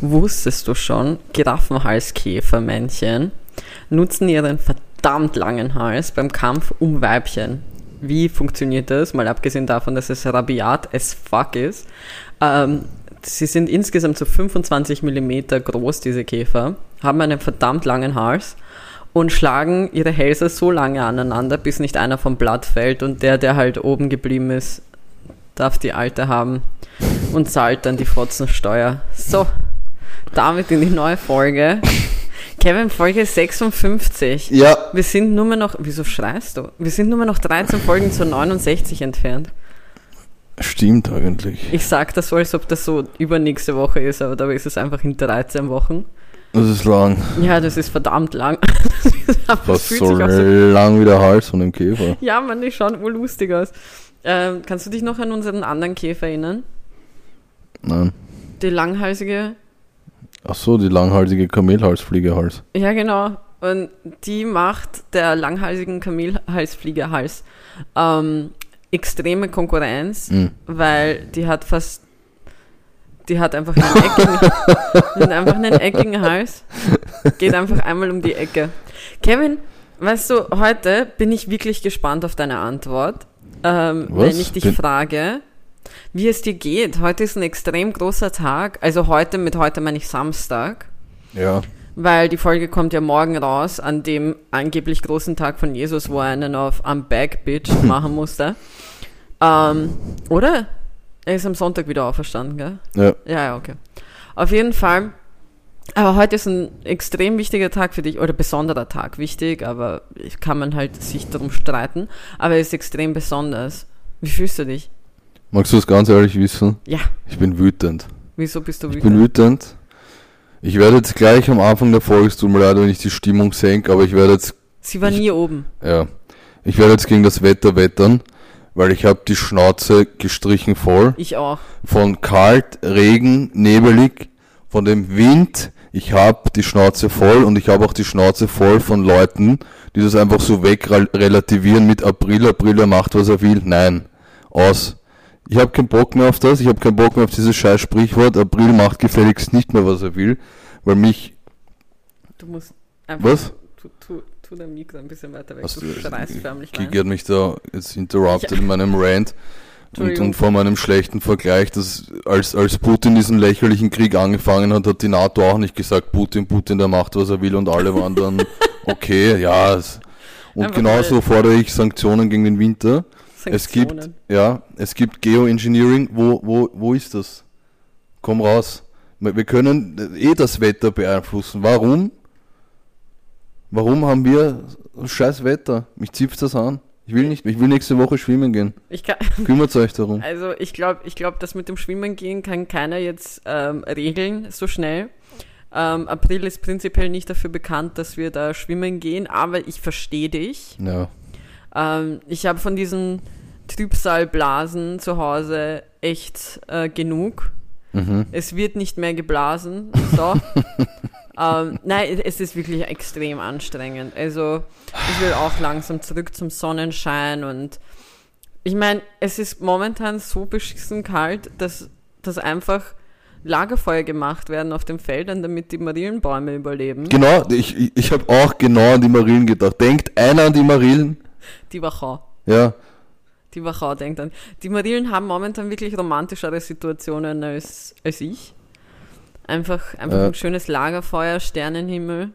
Wusstest du schon, Giraffenhalskäfermännchen nutzen ihren verdammt langen Hals beim Kampf um Weibchen. Wie funktioniert das? Mal abgesehen davon, dass es rabiat as fuck ist. Ähm, sie sind insgesamt so 25 Millimeter groß, diese Käfer, haben einen verdammt langen Hals und schlagen ihre Hälse so lange aneinander, bis nicht einer vom Blatt fällt und der, der halt oben geblieben ist, darf die alte haben und zahlt dann die Fotzensteuer. So, damit in die neue Folge. Kevin, Folge 56. Ja. Wir sind nur mehr noch, wieso schreist du? Wir sind nur mehr noch 13 Folgen zu 69 entfernt. Stimmt eigentlich. Ich sag das so, als ob das so übernächste Woche ist, aber dabei ist es einfach in 13 Wochen. Das ist lang. Ja, das ist verdammt lang. Was fühlt so lang wie der Hals von dem Käfer. Ja, man, die schauen urlustig aus. Ähm, kannst du dich noch an unseren anderen Käfer erinnern? Nein. Die langhalsige. Ach so, die langhalsige Kamelhalsfliegehals. Ja, genau. Und die macht der langhalsigen Kamelhalsfliegehals ähm, extreme Konkurrenz, Mhm. weil die hat fast. Die hat einfach einen eckigen, die hat einfach einen eckigen Hals. Geht einfach einmal um die Ecke. Kevin, weißt du, heute bin ich wirklich gespannt auf deine Antwort. Ähm, wenn ich dich Bin- frage, wie es dir geht. Heute ist ein extrem großer Tag. Also heute, mit heute meine ich Samstag. Ja. Weil die Folge kommt ja morgen raus, an dem angeblich großen Tag von Jesus, wo er einen auf I'm back, bitch machen musste. Ähm, oder? Er ist am Sonntag wieder auferstanden, gell? Ja. Ja, ja, okay. Auf jeden Fall. Aber heute ist ein extrem wichtiger Tag für dich, oder besonderer Tag. Wichtig, aber kann man halt sich darum streiten. Aber er ist extrem besonders. Wie fühlst du dich? Magst du es ganz ehrlich wissen? Ja. Ich bin wütend. Wieso bist du Ich wütend? bin wütend. Ich werde jetzt gleich am Anfang der Folge, es tut mir leid, wenn ich die Stimmung senke, aber ich werde jetzt, Sie war nie oben. ja, ich werde jetzt gegen das Wetter wettern, weil ich habe die Schnauze gestrichen voll. Ich auch. Von kalt, Regen, nebelig, von dem Wind. Ich habe die Schnauze voll und ich habe auch die Schnauze voll von Leuten, die das einfach so wegrelativieren mit April, April, er macht, was er will. Nein, aus. Ich habe keinen Bock mehr auf das, ich habe keinen Bock mehr auf dieses scheiß Sprichwort, April macht gefälligst nicht mehr, was er will, weil mich, Du musst einfach. Was? Tu, tu, tu dein Mikro ein bisschen weiter weg. Hast du du- schreist förmlich rein. Gigi hat mich da jetzt interrupted in meinem Rant und, und vor meinem schlechten Vergleich, dass als, als Putin diesen lächerlichen Krieg angefangen hat, hat die NATO auch nicht gesagt, Putin, Putin, der macht, was er will und alle waren dann okay, ja. Und Einfach genauso fordere ich Sanktionen gegen den Winter. Es gibt, ja, es gibt Geoengineering. Wo, wo, wo ist das? Komm raus. Wir können eh das Wetter beeinflussen. Warum? Warum haben wir so scheiß Wetter? Mich zipft das an. Ich will nicht, ich will nächste Woche schwimmen gehen. Ich kann, Kümmert euch darum. also ich glaube, ich glaub, das mit dem Schwimmen gehen kann keiner jetzt ähm, regeln so schnell. Ähm, April ist prinzipiell nicht dafür bekannt, dass wir da schwimmen gehen, aber ich verstehe dich. Ja. Ähm, ich habe von diesen Trübsalblasen zu Hause echt äh, genug. Mhm. Es wird nicht mehr geblasen. So. ähm, nein, es ist wirklich extrem anstrengend. Also ich will auch langsam zurück zum Sonnenschein und ich meine, es ist momentan so beschissen kalt, dass, dass einfach Lagerfeuer gemacht werden auf den Feldern, damit die Marillenbäume überleben. Genau, ich, ich, ich habe auch genau an die Marillen gedacht. Denkt einer an die Marillen? Die Wachau. Ja. Die Wachau denkt an. Die Marillen haben momentan wirklich romantischere Situationen als, als ich. Einfach, einfach Ja. ein schönes Lagerfeuer, Sternenhimmel.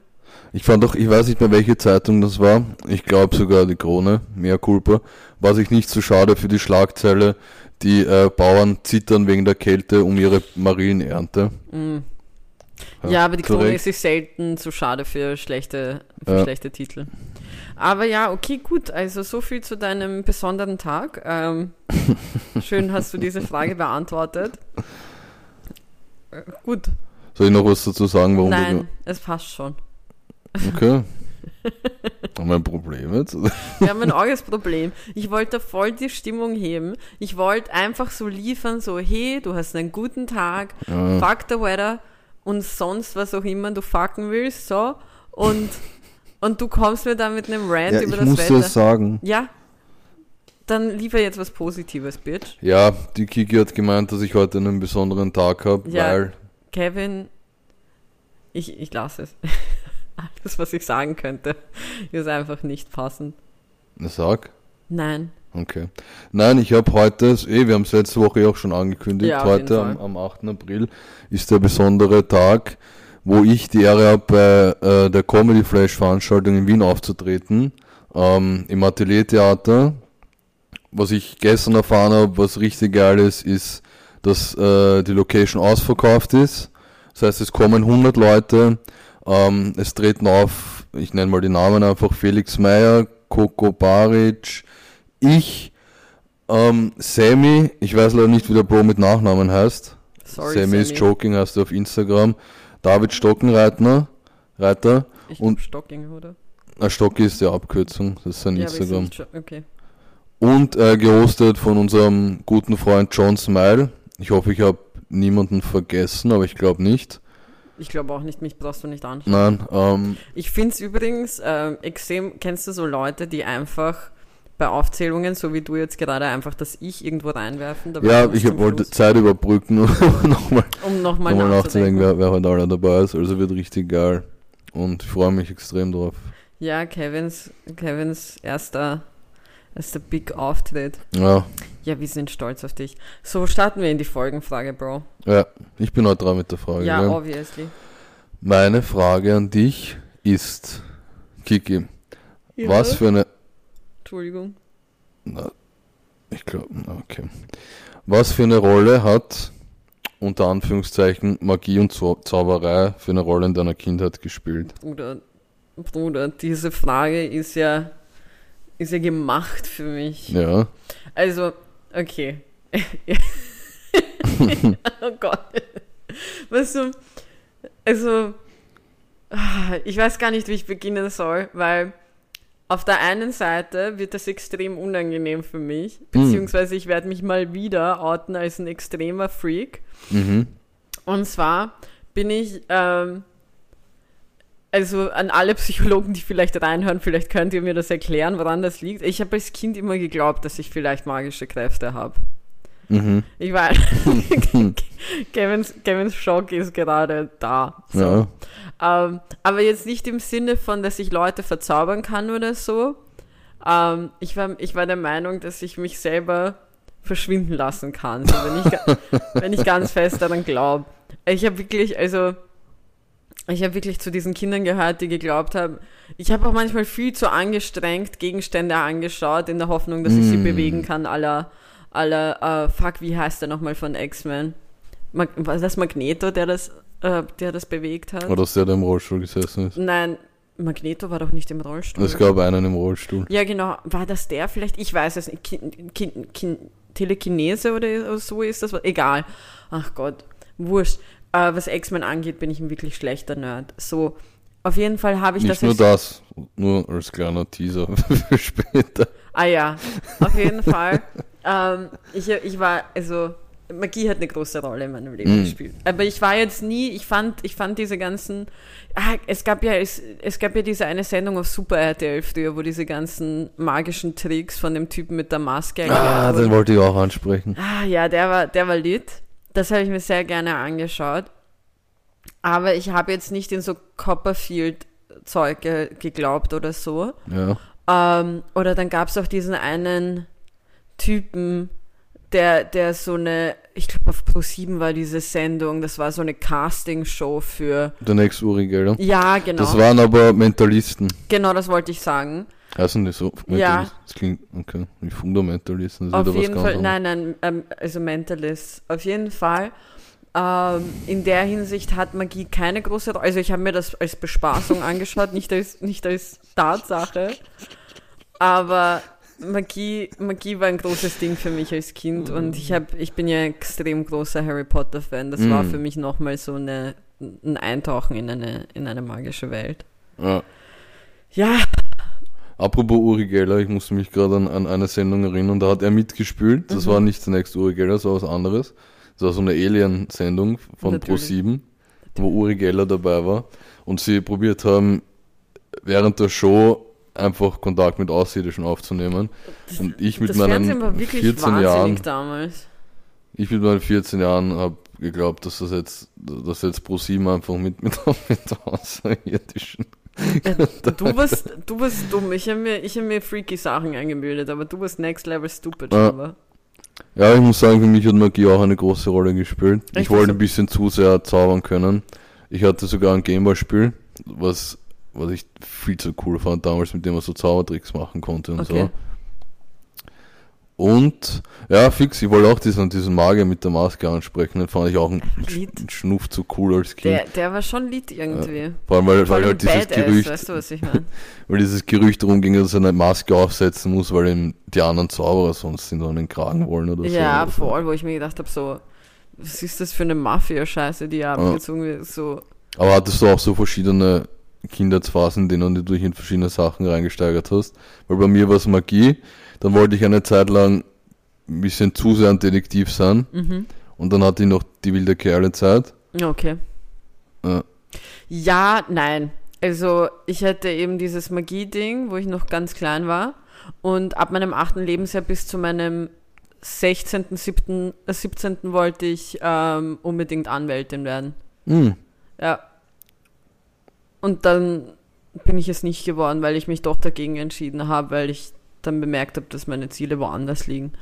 Ich fand auch, ich weiß nicht mehr, welche Zeitung das war. Ich glaube sogar die Krone, mehr Culpa. War sich nicht so schade für die Schlagzeile, die äh, Bauern zittern wegen der Kälte um ihre Marillenernte. Ja, aber die Krone ist sich selten zu schade für schlechte, für Ja. schlechte Titel. Aber ja, okay, gut. Also so viel zu deinem besonderen Tag. Ähm, schön hast du diese Frage beantwortet. Äh, gut. Soll ich noch was dazu sagen, warum Nein, es passt schon. Okay. Haben wir ein Problem jetzt? Wir haben ein arges Problem. Ich wollte voll die Stimmung heben. Ich wollte einfach so liefern, so, hey, du hast einen guten Tag, Ja. fuck the weather und sonst was auch immer du fucken willst, so. Und, und du kommst mir dann mit einem Rant Ja, über ich das muss Wetter. das sagen. Ja, dann liefer jetzt was Positives, Bitch. Ja, die Kiki hat gemeint, dass ich heute einen besonderen Tag habe, Ja. weil... Kevin, Ich, ich lasse es. Alles, was ich sagen könnte, ist einfach nicht passend. Na, Sag. Nein. Okay. Nein, ich habe heute, eh, wir haben es letzte Woche auch schon angekündigt, Ja, heute am, am 8. April ist der besondere Tag, wo ich die Ehre habe, bei äh, der Comedy Flash Veranstaltung in Wien aufzutreten, ähm, im Ateliertheater. Was ich gestern erfahren habe, was richtig geil ist, ist, dass äh, die Location ausverkauft ist. Das heißt, es kommen 100 Leute, ähm, es treten auf, ich nenne mal die Namen einfach, Felix Meyer, Coco Baric, ich, ähm, Sammy, ich weiß leider nicht, wie der Bro mit Nachnamen heißt. Sorry, Sammy, Sammy. ist Joking, heißt er auf Instagram. David Stockenreitner, Reiter. Ich Und- glaub, Stocking, oder? Na, Stocki ist die Abkürzung, das ist sein Ja, Instagram. nicht Okay. Und äh, gehostet von unserem guten Freund John Smile. Ich hoffe, ich habe niemanden vergessen, aber ich glaube nicht. Ich glaube auch nicht, mich brauchst du nicht anschauen. Nein, ähm, Ich finde es übrigens ähm, extrem, kennst du so Leute, die einfach bei Aufzählungen, so wie du jetzt gerade, einfach das Ich irgendwo reinwerfen? dabei ja, ich wollte Schluss, Zeit überbrücken, um nochmal Um nochmal nochmal nachzudenken, nachzudenken. wer, wer heute alle dabei ist. Also wird richtig geil. Und ich freue mich extrem drauf. Ja, Kevins, Kevins erster, erster Big Auftritt. Ja, Ja, wir sind stolz auf dich. So, starten wir in die Folgenfrage, Bro. ja, ich bin heute dran mit der Frage. Ja, gell? obviously. Meine Frage an dich ist, Kiki, was für eine Entschuldigung. Na, ich glaube, okay. Was für eine Rolle hat unter Anführungszeichen Magie und Zau Zauberei für eine Rolle in deiner Kindheit gespielt? Bruder, Bruder, diese Frage ist ja, ist ja gemacht für mich. Ja, Also, okay. oh Gott. Weißt du, also, ah, ich weiß gar nicht, wie ich beginnen soll, weil auf der einen Seite wird das extrem unangenehm für mich, beziehungsweise ich werde mich mal wieder outen als ein extremer Freak. mhm. Und zwar bin ich, ähm, also an alle Psychologen, die vielleicht reinhören, vielleicht könnt ihr mir das erklären, woran das liegt. Ich habe als Kind immer geglaubt, dass ich vielleicht magische Kräfte habe. Mhm. Ich weiß, Kevins, Kevins Schock ist gerade da. So. Ja, Ähm, aber jetzt nicht im Sinne von, dass ich Leute verzaubern kann oder so. Ähm, ich, war, ich war der Meinung, dass ich mich selber verschwinden lassen kann, so, wenn, ich, wenn ich ganz fest daran glaube. Ich habe wirklich, also, ich habe wirklich zu diesen Kindern gehört, die geglaubt haben. Ich habe auch manchmal viel zu angestrengt Gegenstände angeschaut, in der Hoffnung, dass ich sie Mm. bewegen kann, aller, aller, äh, fuck, wie heißt der nochmal von X-Men? Mag, war das Magneto, der das, äh, der das bewegt hat? oder dass der da im Rollstuhl gesessen ist. Nein, Magneto war doch nicht im Rollstuhl. Es gab einen im Rollstuhl. ja, genau. War das der vielleicht? Ich weiß es nicht. Kin, Kin, Kin, Telekinese oder so ist das? Egal. Ach Gott, wurscht. Äh, was X-Men angeht, bin ich ein wirklich schlechter Nerd. So, auf jeden Fall habe ich Nicht das nur als- das, nur als kleiner Teaser für später. Ah ja, auf jeden Fall. Ähm, ich, ich war, also Magie hat eine große Rolle in meinem Leben Mm. gespielt. Aber ich war jetzt nie, ich fand, ich fand diese ganzen, ah, es gab ja, es, es gab ja diese eine Sendung auf Super RTL früher, wo diese ganzen magischen Tricks von dem Typen mit der Maske Ah, den wollte ich auch ansprechen. Ah ja, der war, der war lit. Das habe ich mir sehr gerne angeschaut. Aber ich habe jetzt nicht in so Copperfield-Zeug ge geglaubt oder so. Ja. Ähm, oder dann gab es auch diesen einen Typen, der, der so eine, ich glaube auf Pro7 war diese Sendung, das war so eine Castingshow für. Der nächste Uri Geller. Ja, genau. Das waren aber Mentalisten. genau, das wollte ich sagen. Heißen die so? Ja. Das klingt, okay. Wie Fundamentalisten, das Auf jeden ganz Fall, anderes. nein, nein, ähm, also Mentalist. Auf jeden Fall. Ähm, in der Hinsicht hat Magie keine große Rolle. Also ich habe mir das als Bespaßung angeschaut, nicht als, nicht als Tatsache. Aber Magie, Magie war ein großes Ding für mich als Kind und ich hab, ich bin ja ein extrem großer Harry Potter Fan. Das war Mm. für mich nochmal so eine, ein Eintauchen in eine, in eine magische Welt. Ja. Ja, Apropos Uri Geller, ich musste mich gerade an, an eine Sendung erinnern, da hat er mitgespielt. Das Mhm. war nicht der nächste Uri Geller, das war was anderes. Das war so eine Alien-Sendung von Natürlich. Pro7, wo Uri Geller dabei war. Und sie probiert haben, während der Show einfach Kontakt mit Außerirdischen aufzunehmen. Und ich mit das meinen Fernsehen war wirklich 14 wahnsinnig Jahren, damals. ich mit meinen 14 Jahren habe geglaubt, dass das jetzt, dass jetzt ProSieben einfach mit, mit, mit außerirdischen. Du warst, du warst dumm. Ich habe mir, ich hab mir freaky Sachen eingebildet, aber du warst next level stupid, Ja. aber. Ja, ich muss sagen, für mich hat Magie auch eine große Rolle gespielt. Echt Ich wollte so? ein bisschen zu sehr zaubern können. Ich hatte sogar ein Gameboy-Spiel, was, was ich viel zu cool fand damals, mit dem man so Zaubertricks machen konnte und Okay. so. Und, ja, fix, ich wollte auch diesen, diesen Magier mit der Maske ansprechen, den fand ich auch ein, Lied. Schnuff zu cool als Kind. Der, der war schon lit irgendwie. Vor allem, weil, Vor weil allem halt dieses Gerücht, weißt du, was ich meine? weil dieses Gerücht darum ging, dass er eine Maske aufsetzen muss, weil ihm die anderen Zauberer sonst in so einen Kragen wollen oder so. ja, so. voll, wo ich mir gedacht habe, so, was ist das für eine Mafia-Scheiße, die abgezogen wird? So, Aber hattest du auch so verschiedene Kindheitsphasen, in denen du dich in verschiedene Sachen reingesteigert hast? Weil bei mir war es Magie, dann wollte ich eine Zeit lang ein bisschen zu sehr ein Detektiv sein mhm. und dann hatte ich noch die wilde Kerle-Zeit. Okay. Ja. Ja, nein. Also ich hatte eben dieses Magie-Ding, wo ich noch ganz klein war. Und ab meinem achten Lebensjahr bis zu meinem 16., 7., äh, 17. wollte ich ähm, unbedingt Anwältin werden. Hm. Ja. Und dann bin ich es nicht geworden, weil ich mich doch dagegen entschieden habe, weil ich dann bemerkt habe, dass meine Ziele woanders liegen.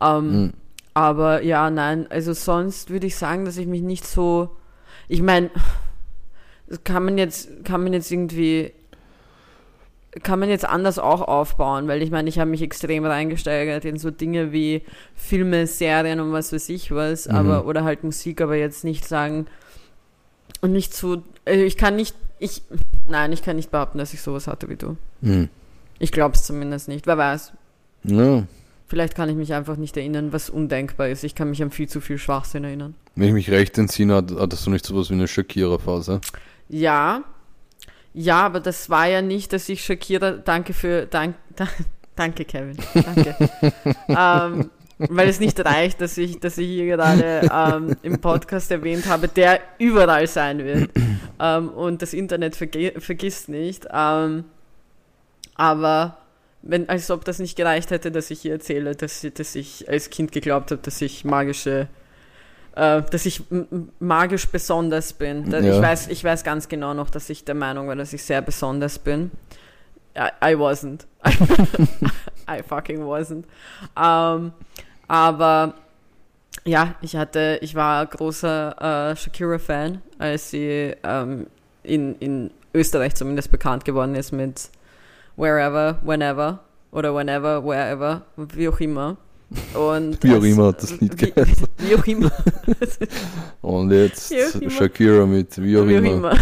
Ähm, Hm. aber ja, nein, also sonst würde ich sagen, dass ich mich nicht so. Ich meine, kann man jetzt, kann man jetzt irgendwie, kann man jetzt anders auch aufbauen, weil ich meine, ich habe mich extrem reingesteigert in so Dinge wie Filme, Serien und was weiß ich was, Mhm. aber oder halt Musik, aber jetzt nicht sagen und nicht so. Also ich kann nicht, ich, nein, ich kann nicht behaupten, dass ich sowas hatte wie du. Hm. Ich glaube es zumindest nicht. Wer weiß. Ja. Vielleicht kann ich mich einfach nicht erinnern, was undenkbar ist. Ich kann mich an viel zu viel Schwachsinn erinnern. Wenn ich mich recht entsinne, hat- hattest du nicht sowas wie eine Shakira-Phase. Ja, ja, aber das war ja nicht, dass ich Shakira, danke für, dank, danke Kevin, danke. ähm, weil es nicht reicht, dass ich, dass ich hier gerade ähm, im Podcast erwähnt habe, der überall sein wird. Ähm, und das Internet verge vergisst nicht. Ähm, aber wenn, als ob das nicht gereicht hätte, dass ich hier erzähle, dass, dass ich als Kind geglaubt habe, dass ich magische, äh, dass ich magisch besonders bin. Ja. ich, weiß, ich weiß ganz genau noch, dass ich der Meinung war, dass ich sehr besonders bin. I, I wasn't. I fucking wasn't. Ähm, aber ja, ich hatte, ich war großer äh, Shakira-Fan, als sie ähm, in, in Österreich zumindest bekannt geworden ist mit Wherever, Whenever oder Whenever, Wherever, wie auch immer. Und Wie auch immer hat das Lied geheißen. wie auch immer. Und jetzt. Shakira mit wie auch Wie auch immer. immer.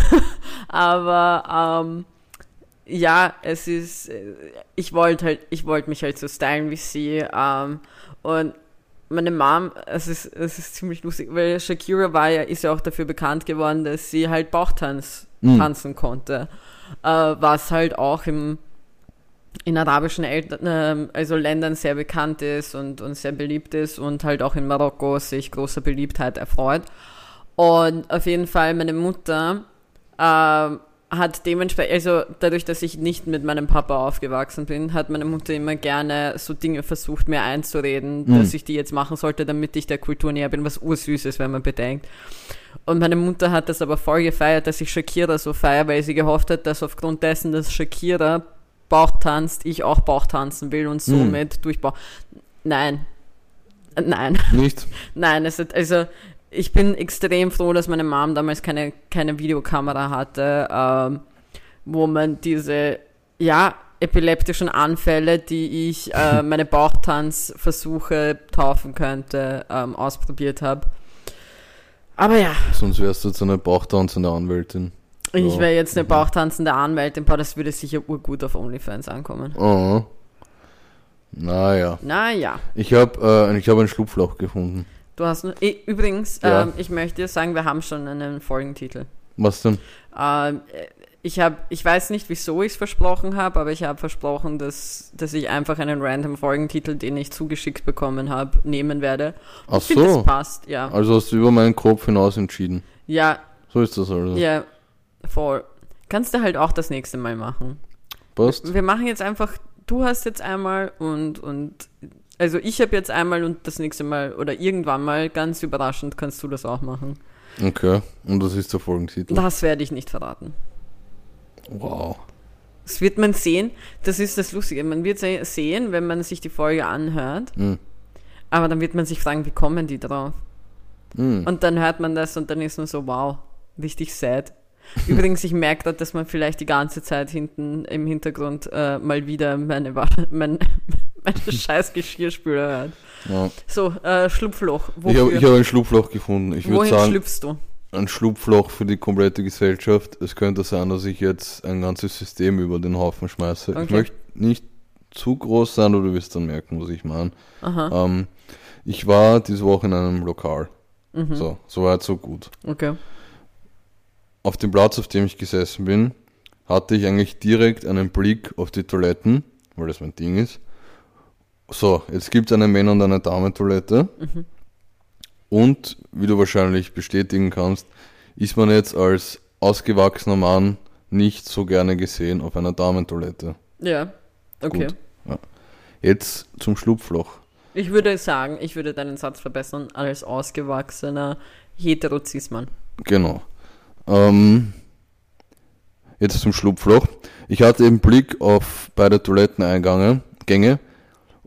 Aber ähm, ja, es ist, äh, ich wollte halt, ich wollte mich halt so stylen wie sie. Ähm, und meine Mom, es ist, es ist ziemlich lustig, weil Shakira war ja, ist ja auch dafür bekannt geworden, dass sie halt Bauchtanz Mhm. tanzen konnte. Äh, was halt auch im in arabischen Eltern, ähm, also Ländern sehr bekannt ist und, und sehr beliebt ist und halt auch in Marokko sich großer Beliebtheit erfreut. Und auf jeden Fall meine Mutter ähm, hat dementsprechend, also dadurch, dass ich nicht mit meinem Papa aufgewachsen bin, hat meine Mutter immer gerne so Dinge versucht, mir einzureden, Mhm. dass ich die jetzt machen sollte, damit ich der Kultur näher bin, was ursüß ist, wenn man bedenkt. Und meine Mutter hat das aber voll gefeiert, dass ich Shakira so feiere, weil sie gehofft hat, dass aufgrund dessen, dass Shakira Bauch tanzt, ich auch Bauch tanzen will und somit durch Bauch. Nein. Nein. Nicht? Nein, es hat, also ich bin extrem froh, dass meine Mom damals keine, keine Videokamera hatte, ähm, wo man diese, ja, epileptischen Anfälle, die ich äh, meine Bauchtanzversuche taufen könnte, ähm, ausprobiert habe. Aber ja, Sonst wärst du jetzt eine bauchtanzende Anwältin. ich wäre jetzt eine bauchtanzende Anwältin, boah, das würde sicher urgut auf OnlyFans ankommen. Oh. Naja. Naja, Ich habe äh, ich hab ein Schlupfloch gefunden. Du hast nur, übrigens, Ja. ähm, ich möchte dir sagen, wir haben schon einen Folgentitel. Was denn? Ähm, ich habe, ich weiß nicht, wieso ich es versprochen habe, aber ich habe versprochen, dass, dass ich einfach einen random Folgentitel, den ich zugeschickt bekommen habe, nehmen werde. Ach ich so. das passt, ja. Also hast du über meinen Kopf hinaus entschieden. Ja, So ist das also. ja, voll. Kannst du halt auch das nächste Mal machen. Passt? Wir machen jetzt einfach, du hast jetzt einmal und, und Also ich habe jetzt einmal und das nächste Mal oder irgendwann mal ganz überraschend kannst du das auch machen. Okay, und das ist der Folgentitel. Das werde ich nicht verraten. Wow. Das wird man sehen. Das ist das Lustige. Man wird se- sehen, wenn man sich die Folge anhört. Hm. Aber dann wird man sich fragen, wie kommen die drauf? Hm. Und dann hört man das und dann ist man so, wow, richtig sad. Übrigens, ich merke gerade, dass man vielleicht die ganze Zeit hinten im Hintergrund äh, mal wieder meine, Wa- mein, meine scheiß Geschirrspüler hört. Ja. So, äh, Schlupfloch. Ich Wofür? habe ich hab ein Schlupfloch gefunden. Ich würde Wohin sagen, schlüpfst du? ein Schlupfloch für die komplette Gesellschaft. Es könnte sein, dass ich jetzt ein ganzes System über den Haufen schmeiße. Ich Okay. möchte nicht zu groß sein, aber du wirst dann merken, was ich meine. Ähm, ich war diese Woche in einem Lokal. Mhm. So, so weit, so gut. okay. Auf dem Platz, auf dem ich gesessen bin, hatte ich eigentlich direkt einen Blick auf die Toiletten, weil das mein Ding ist. So, jetzt gibt es eine Männer- und eine Damentoilette. Und, wie du wahrscheinlich bestätigen kannst, ist man jetzt als ausgewachsener Mann nicht so gerne gesehen auf einer Damentoilette. Ja, okay. Gut. Jetzt zum Schlupfloch. Ich würde sagen, ich würde deinen Satz verbessern als ausgewachsener Heterozismann. Genau. Ähm, jetzt zum Schlupfloch. Ich hatte eben Blick auf beide Toiletteneingänge Gänge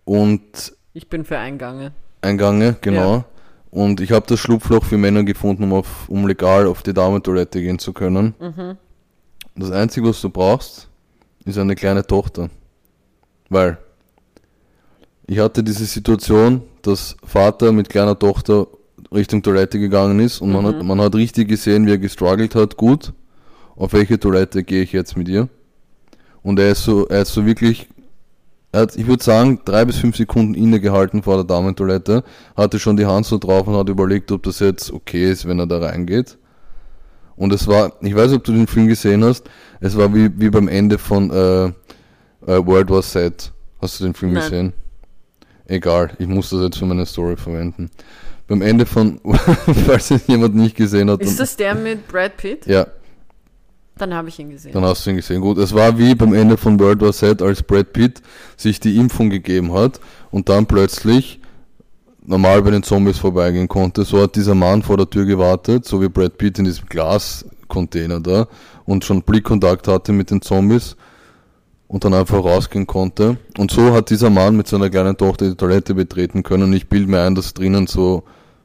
und Ich bin für Eingange. Eingange, genau. Ja. Und ich habe das Schlupfloch für Männer gefunden, um, auf, um legal auf die Damentoilette gehen zu können. Mhm. Das Einzige, was du brauchst, ist eine kleine Tochter. Weil ich hatte diese Situation, dass Vater mit kleiner Tochter Richtung Toilette gegangen ist und man, hat, man hat richtig gesehen, wie er gestruggelt hat, gut, auf welche Toilette gehe ich jetzt mit ihr. Und er ist so, er ist so wirklich, er hat, ich würde sagen, drei bis fünf Sekunden innegehalten vor der Damentoilette, hatte schon die Hand so drauf und hat überlegt, ob das jetzt okay ist, wenn er da reingeht. Und es war, ich weiß nicht, ob du den Film gesehen hast, es war wie, wie beim Ende von äh, äh, World War Z. Hast du den Film Nein. gesehen? Egal, ich muss das jetzt für meine Story verwenden. Beim Ende von, falls es jemand nicht gesehen hat, Ist das der mit Brad Pitt? ja, Dann habe ich ihn gesehen. dann hast du ihn gesehen. Gut, es war wie beim Ende von World War Z, als Brad Pitt sich die Impfung gegeben hat und dann plötzlich normal bei den Zombies vorbeigehen konnte. So hat dieser Mann vor der Tür gewartet, so wie Brad Pitt in diesem Glascontainer da und schon Blickkontakt hatte mit den Zombies und dann einfach rausgehen konnte. Und so hat dieser Mann mit seiner kleinen Tochter die Toilette betreten können. Und ich bilde mir ein, dass drinnen so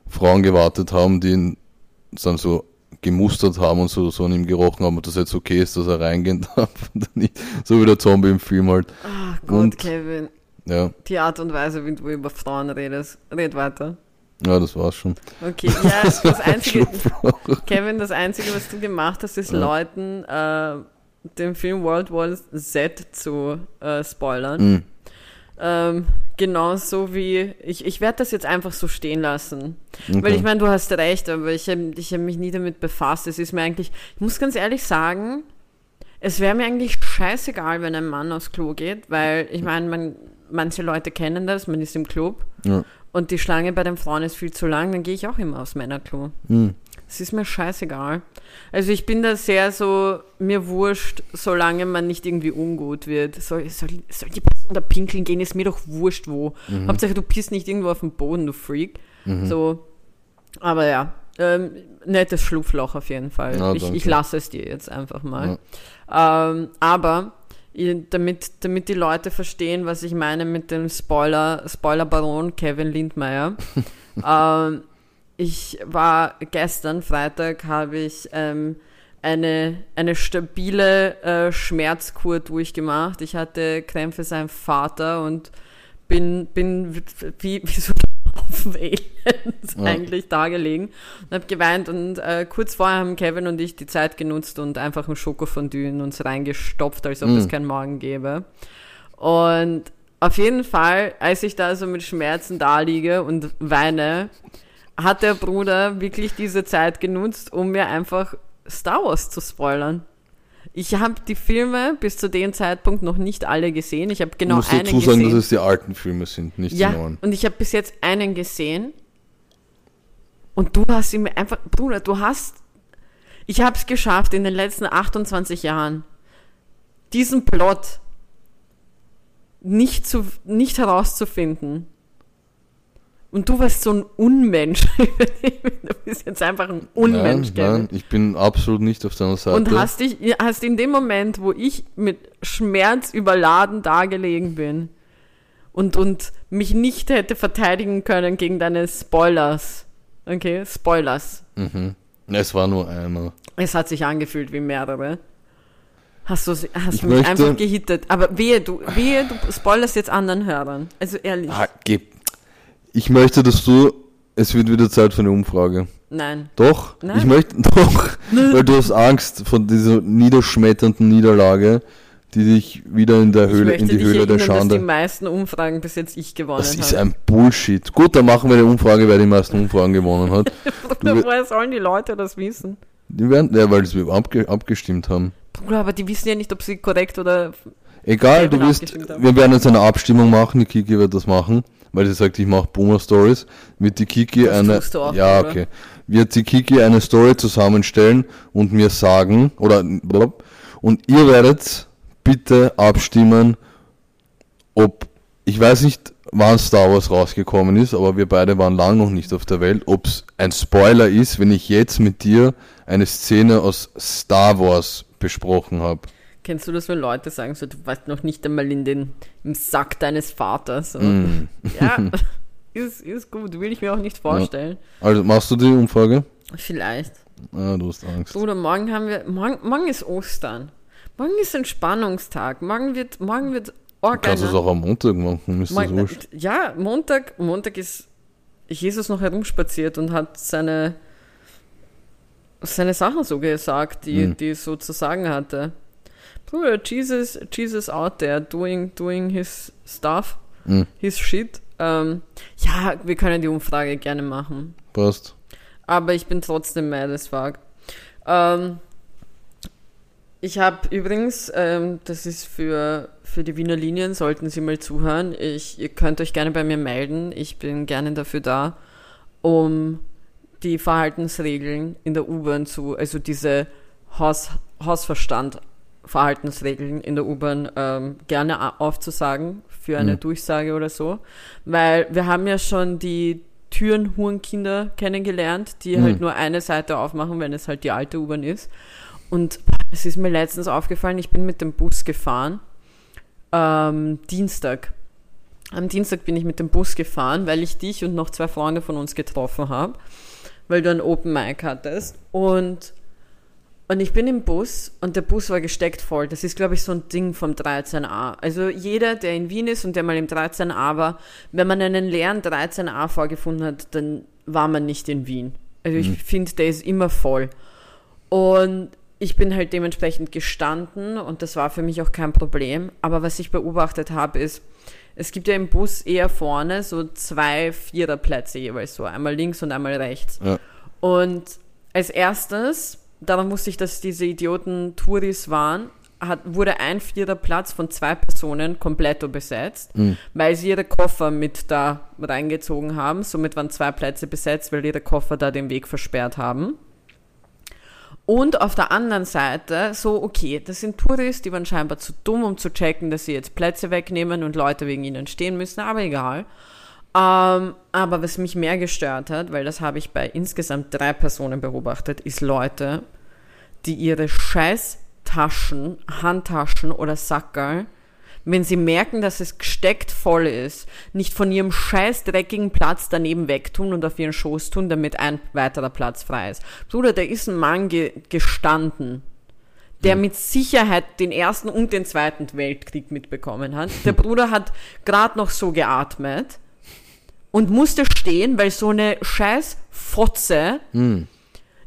Frauen gewartet haben, die ihn dann so gemustert haben und so, so an ihm gerochen haben, ob das jetzt okay ist, dass er reingehen darf oder nicht. So wie der Zombie im Film halt. Ach Gott, Und- Kevin. Ja, Die Art und Weise, wie du über Frauen redest. Red weiter. ja, das war's schon. Okay, ja, das Einzige, Schlupfloch. Kevin, das Einzige, was du gemacht hast, ist Ja. Leuten äh, den Film World War Z zu äh, spoilern. Mhm. Ähm, genauso wie, ich, ich werde das jetzt einfach so stehen lassen. Weil Okay. ich meine, du hast recht, aber ich habe ich hab mich nie damit befasst. Es ist mir eigentlich, ich muss ganz ehrlich sagen, es wäre mir eigentlich scheißegal, wenn ein Mann aufs Klo geht, weil ich meine, man, manche Leute kennen das, man ist im Club Ja. und die Schlange bei den Frauen ist viel zu lang, dann gehe ich auch immer aufs Männerklo. Mhm. Es ist mir scheißegal. Also ich bin da sehr so, mir wurscht, solange man nicht irgendwie ungut wird. Soll, soll, soll die Person da pinkeln gehen, ist mir doch wurscht wo. Hauptsache du pisst nicht irgendwo auf den Boden, du Freak. So, aber ja, ähm, nettes Schlupfloch auf jeden Fall. Ja, ich, ich lasse es dir jetzt einfach mal. Ähm, aber damit, damit die Leute verstehen, was ich meine mit dem Spoiler, Spoiler-Baron Kevin Lindmeier. ähm, ich war gestern, Freitag, habe ich ähm, eine, eine stabile äh, Schmerzkur durchgemacht. Ich hatte Krämpfe seinem Vater und bin, bin wie, wie so Haufen Aliens Ja. eigentlich da gelegen und habe geweint und äh, kurz vorher haben Kevin und ich die Zeit genutzt und einfach ein Schokofondue in uns reingestopft, als ob Mm. es keinen Morgen gäbe. Und auf jeden Fall, als ich da so mit Schmerzen da liege und weine, hat der Bruder wirklich diese Zeit genutzt, um mir einfach Star Wars zu spoilern. Ich habe die Filme bis zu dem Zeitpunkt noch nicht alle gesehen. Ich habe genau du musst einen dazu sagen, gesehen. dass es die alten Filme sind, nicht die ja, neuen. und ich habe bis jetzt einen gesehen. Und du hast ihn mir einfach, Bruder, du hast, ich habe es geschafft in den letzten 28 Jahren, diesen Plot nicht, zu, nicht herauszufinden Und du warst so ein Unmensch. du bist jetzt einfach ein Unmensch, nein, nein, ich bin absolut nicht auf deiner Seite. Und hast dich, hast in dem Moment, wo ich mit Schmerz überladen dagelegen bin und, und mich nicht hätte verteidigen können gegen deine Spoilers. Okay, Spoilers. Mhm. Es war nur einer. Es hat sich angefühlt wie mehrere. Hast du, hast du mich möchte- einfach gehittet. Aber wehe, du, wehe, du spoilerst jetzt anderen Hörern. Also ehrlich. Ah, gib. Ich möchte, dass du. Es wird wieder Zeit für eine Umfrage. Nein. Doch, Nein. ich möchte doch, weil du hast Angst vor dieser niederschmetternden Niederlage, die dich wieder in der Höhle, in die Höhle der erinnern, dass die Schande. meisten Umfragen bis jetzt ich gewonnen Das ist habe. ein Bullshit. Gut, dann machen wir eine Umfrage, wer die meisten Umfragen gewonnen hat. Bruder, woher sollen die Leute das wissen? Die werden, ja, weil wir abge, abgestimmt haben. Bruder, aber die wissen ja nicht, ob sie korrekt oder... Egal, du wirst, wir werden jetzt eine Abstimmung machen, die Kiki wird das machen, weil sie sagt, ich mache Boomer Stories, wird die Kiki Das eine, auch, ja, oder? okay, wird die Kiki eine Story zusammenstellen und mir sagen, oder, blub, und ihr werdet bitte abstimmen, ob, ich weiß nicht, wann Star Wars rausgekommen ist, aber wir beide waren lang noch nicht auf der Welt, ob es ein Spoiler ist, wenn ich jetzt mit dir eine Szene aus Star Wars besprochen habe. Kennst du das, wenn Leute sagen, so, du warst noch nicht einmal in den, im Sack deines Vaters? Mm. Ja, ist, ist gut, will ich mir auch nicht vorstellen. Also machst du die Umfrage? Vielleicht. Ah, du hast Angst. Bruder, morgen haben wir, morgen, morgen ist Ostern. Morgen ist Entspannungstag. Morgen wird, morgen wird Du kannst es auch am Montag machen, ist das Morgen, wurscht. ja, Montag, Montag ist Jesus noch herumspaziert und hat seine, seine Sachen so gesagt, die, Hm. die so zu sagen hatte. Bruder, Jesus, Jesus out there doing, doing his stuff, Hm. his shit. Ähm, ja, wir können die Umfrage gerne machen. Passt. Aber ich bin trotzdem mad as fuck. Ähm, ich habe übrigens, ähm, das ist für, für die Wiener Linien, sollten Sie mal zuhören. Ich, ihr könnt euch gerne bei mir melden. Ich bin gerne dafür da, um die Verhaltensregeln in der U-Bahn zu, also diese Haus, Hausverstand Verhaltensregeln in der U-Bahn ähm, gerne aufzusagen für eine Mhm. Durchsage oder so. Weil wir haben ja schon die Türenhurenkinder kennengelernt, die Mhm. halt nur eine Seite aufmachen, wenn es halt die alte U-Bahn ist. Und es ist mir letztens aufgefallen, ich bin mit dem Bus gefahren, ähm, Dienstag. Am Dienstag bin ich mit dem Bus gefahren, weil ich dich und noch zwei Freunde von uns getroffen habe, weil du ein Open Mic hattest. Und, und ich bin im Bus und der Bus war gesteckt voll. Das ist, glaube ich, so ein Ding vom 13a. Also jeder, der in Wien ist und der mal im 13a war, wenn man einen leeren 13a vorgefunden hat, dann war man nicht in Wien. Also ich finde, der ist immer voll. Und ich bin halt dementsprechend gestanden und das war für mich auch kein Problem. Aber was ich beobachtet habe, ist, es gibt ja im Bus eher vorne so zwei Viererplätze jeweils so, einmal links und einmal rechts. Ja. Und als erstes, daran wusste ich, dass diese Idioten Touris waren, hat, wurde ein Viererplatz von zwei Personen komplett besetzt, Mhm. weil sie ihre Koffer mit da reingezogen haben. Somit waren zwei Plätze besetzt, weil ihre Koffer da den Weg versperrt haben. Und auf der anderen Seite, so, okay, das sind Touris, die waren scheinbar zu dumm, um zu checken, dass sie jetzt Plätze wegnehmen und Leute wegen ihnen stehen müssen, aber egal. Ähm, aber was mich mehr gestört hat, weil das habe ich bei insgesamt drei Personen beobachtet, ist Leute, die ihre scheiß Taschen, Handtaschen oder Sackerl, wenn sie merken, dass es gesteckt voll ist, nicht von ihrem scheiß dreckigen Platz daneben wegtun und auf ihren Schoß tun, damit ein weiterer Platz frei ist. Bruder, da ist ein Mann ge gestanden, der mit Sicherheit den ersten und den zweiten Weltkrieg mitbekommen hat. Der Bruder hat gerade noch so geatmet und musste stehen, weil so eine scheiß Fotze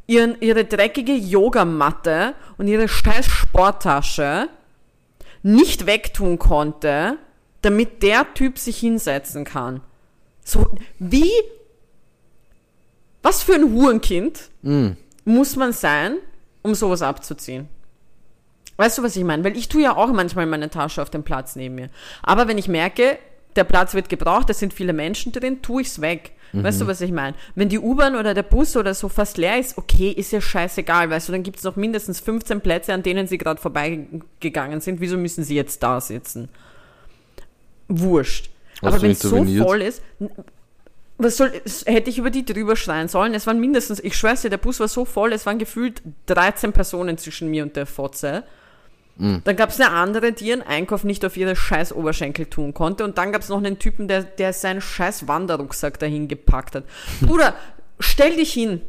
ihren, ihre dreckige Yogamatte und ihre scheiß Sporttasche nicht wegtun konnte, damit der Typ sich hinsetzen kann. So, wie, was für ein Hurenkind muss man sein, um sowas abzuziehen? Weißt du, was ich meine? Weil ich tue ja auch manchmal meine Tasche auf den Platz neben mir. Aber wenn ich merke, der Platz wird gebraucht, es sind viele Menschen drin, tue ich's weg. Weißt du, was ich meine? Wenn die U-Bahn oder der Bus oder so fast leer ist, okay, ist ja scheißegal, weißt du, dann gibt's noch mindestens 15 Plätze, an denen sie gerade vorbeigegangen sind. Wieso müssen sie jetzt da sitzen? Wurscht. Hast Aber wenn es so voll ist, was soll, hätte ich über die drüber schreien sollen? Es waren mindestens, ich schwör's dir, der Bus war so voll, es waren gefühlt 13 Personen zwischen mir und der Fotze. Mhm. Dann gab es eine andere, die ihren Einkauf nicht auf ihre scheiß Oberschenkel tun konnte. Und dann gab es noch einen Typen, der, der seinen scheiß Wanderrucksack dahin gepackt hat. Bruder, stell dich hin.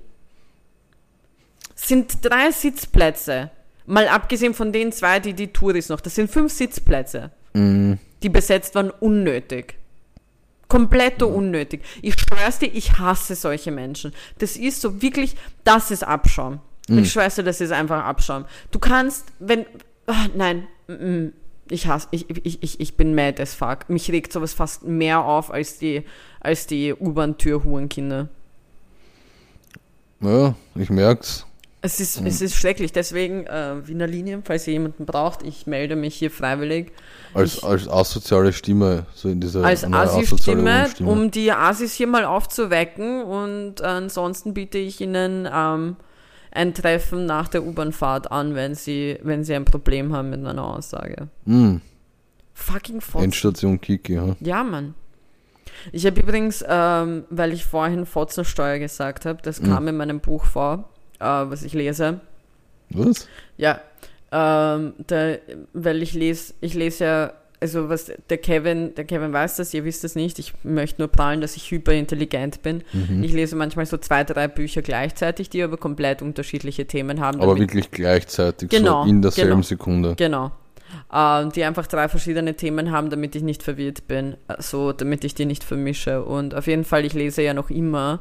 Sind drei Sitzplätze. Mal abgesehen von den zwei, die die Touris noch. Das sind fünf Sitzplätze, Mhm. die besetzt waren, unnötig. Komplett unnötig. Ich schwör's dir, ich hasse solche Menschen. Das ist so wirklich, das ist Abschaum. Ich schwör's dir, das ist einfach Abschaum. Du kannst, wenn, ah, nein, mm, ich hasse, ich, ich, ich, ich bin mad as fuck. Mich regt sowas fast mehr auf als die, als die U-Bahn-Tür-Hurenkinder. Ja, ich merk's. Es ist, es ist schrecklich. Deswegen, äh, Wiener Linien, falls ihr jemanden braucht, ich melde mich hier freiwillig. Als, Ich- als asoziale Stimme, so in dieser als Asi-Stimme, Stimme. um die Asis hier mal aufzuwecken. Und ansonsten biete ich ihnen ähm, ein Treffen nach der U-Bahn-Fahrt an, wenn sie, wenn sie ein Problem haben mit meiner Aussage. Mhm. Fucking Fotzen. Endstation Kiki, ja. Ja, Mann. Ich habe übrigens, ähm, weil ich vorhin Fotzensteuer gesagt habe, das Mhm. kam in meinem Buch vor, äh, was ich lese. Was? Ja, ähm, da, weil ich lese, ich lese ja, also was der Kevin, der Kevin weiß das, ihr wisst es nicht, ich möchte nur prahlen, dass ich hyperintelligent bin. Mhm. Ich lese manchmal so zwei, drei Bücher gleichzeitig, die aber komplett unterschiedliche Themen haben. Aber wirklich gleichzeitig, Genau, so in derselben genau. Sekunde. Genau. Äh, die einfach drei verschiedene Themen haben, damit ich nicht verwirrt bin, äh, so damit ich die nicht vermische. Und auf jeden Fall, ich lese ja noch immer,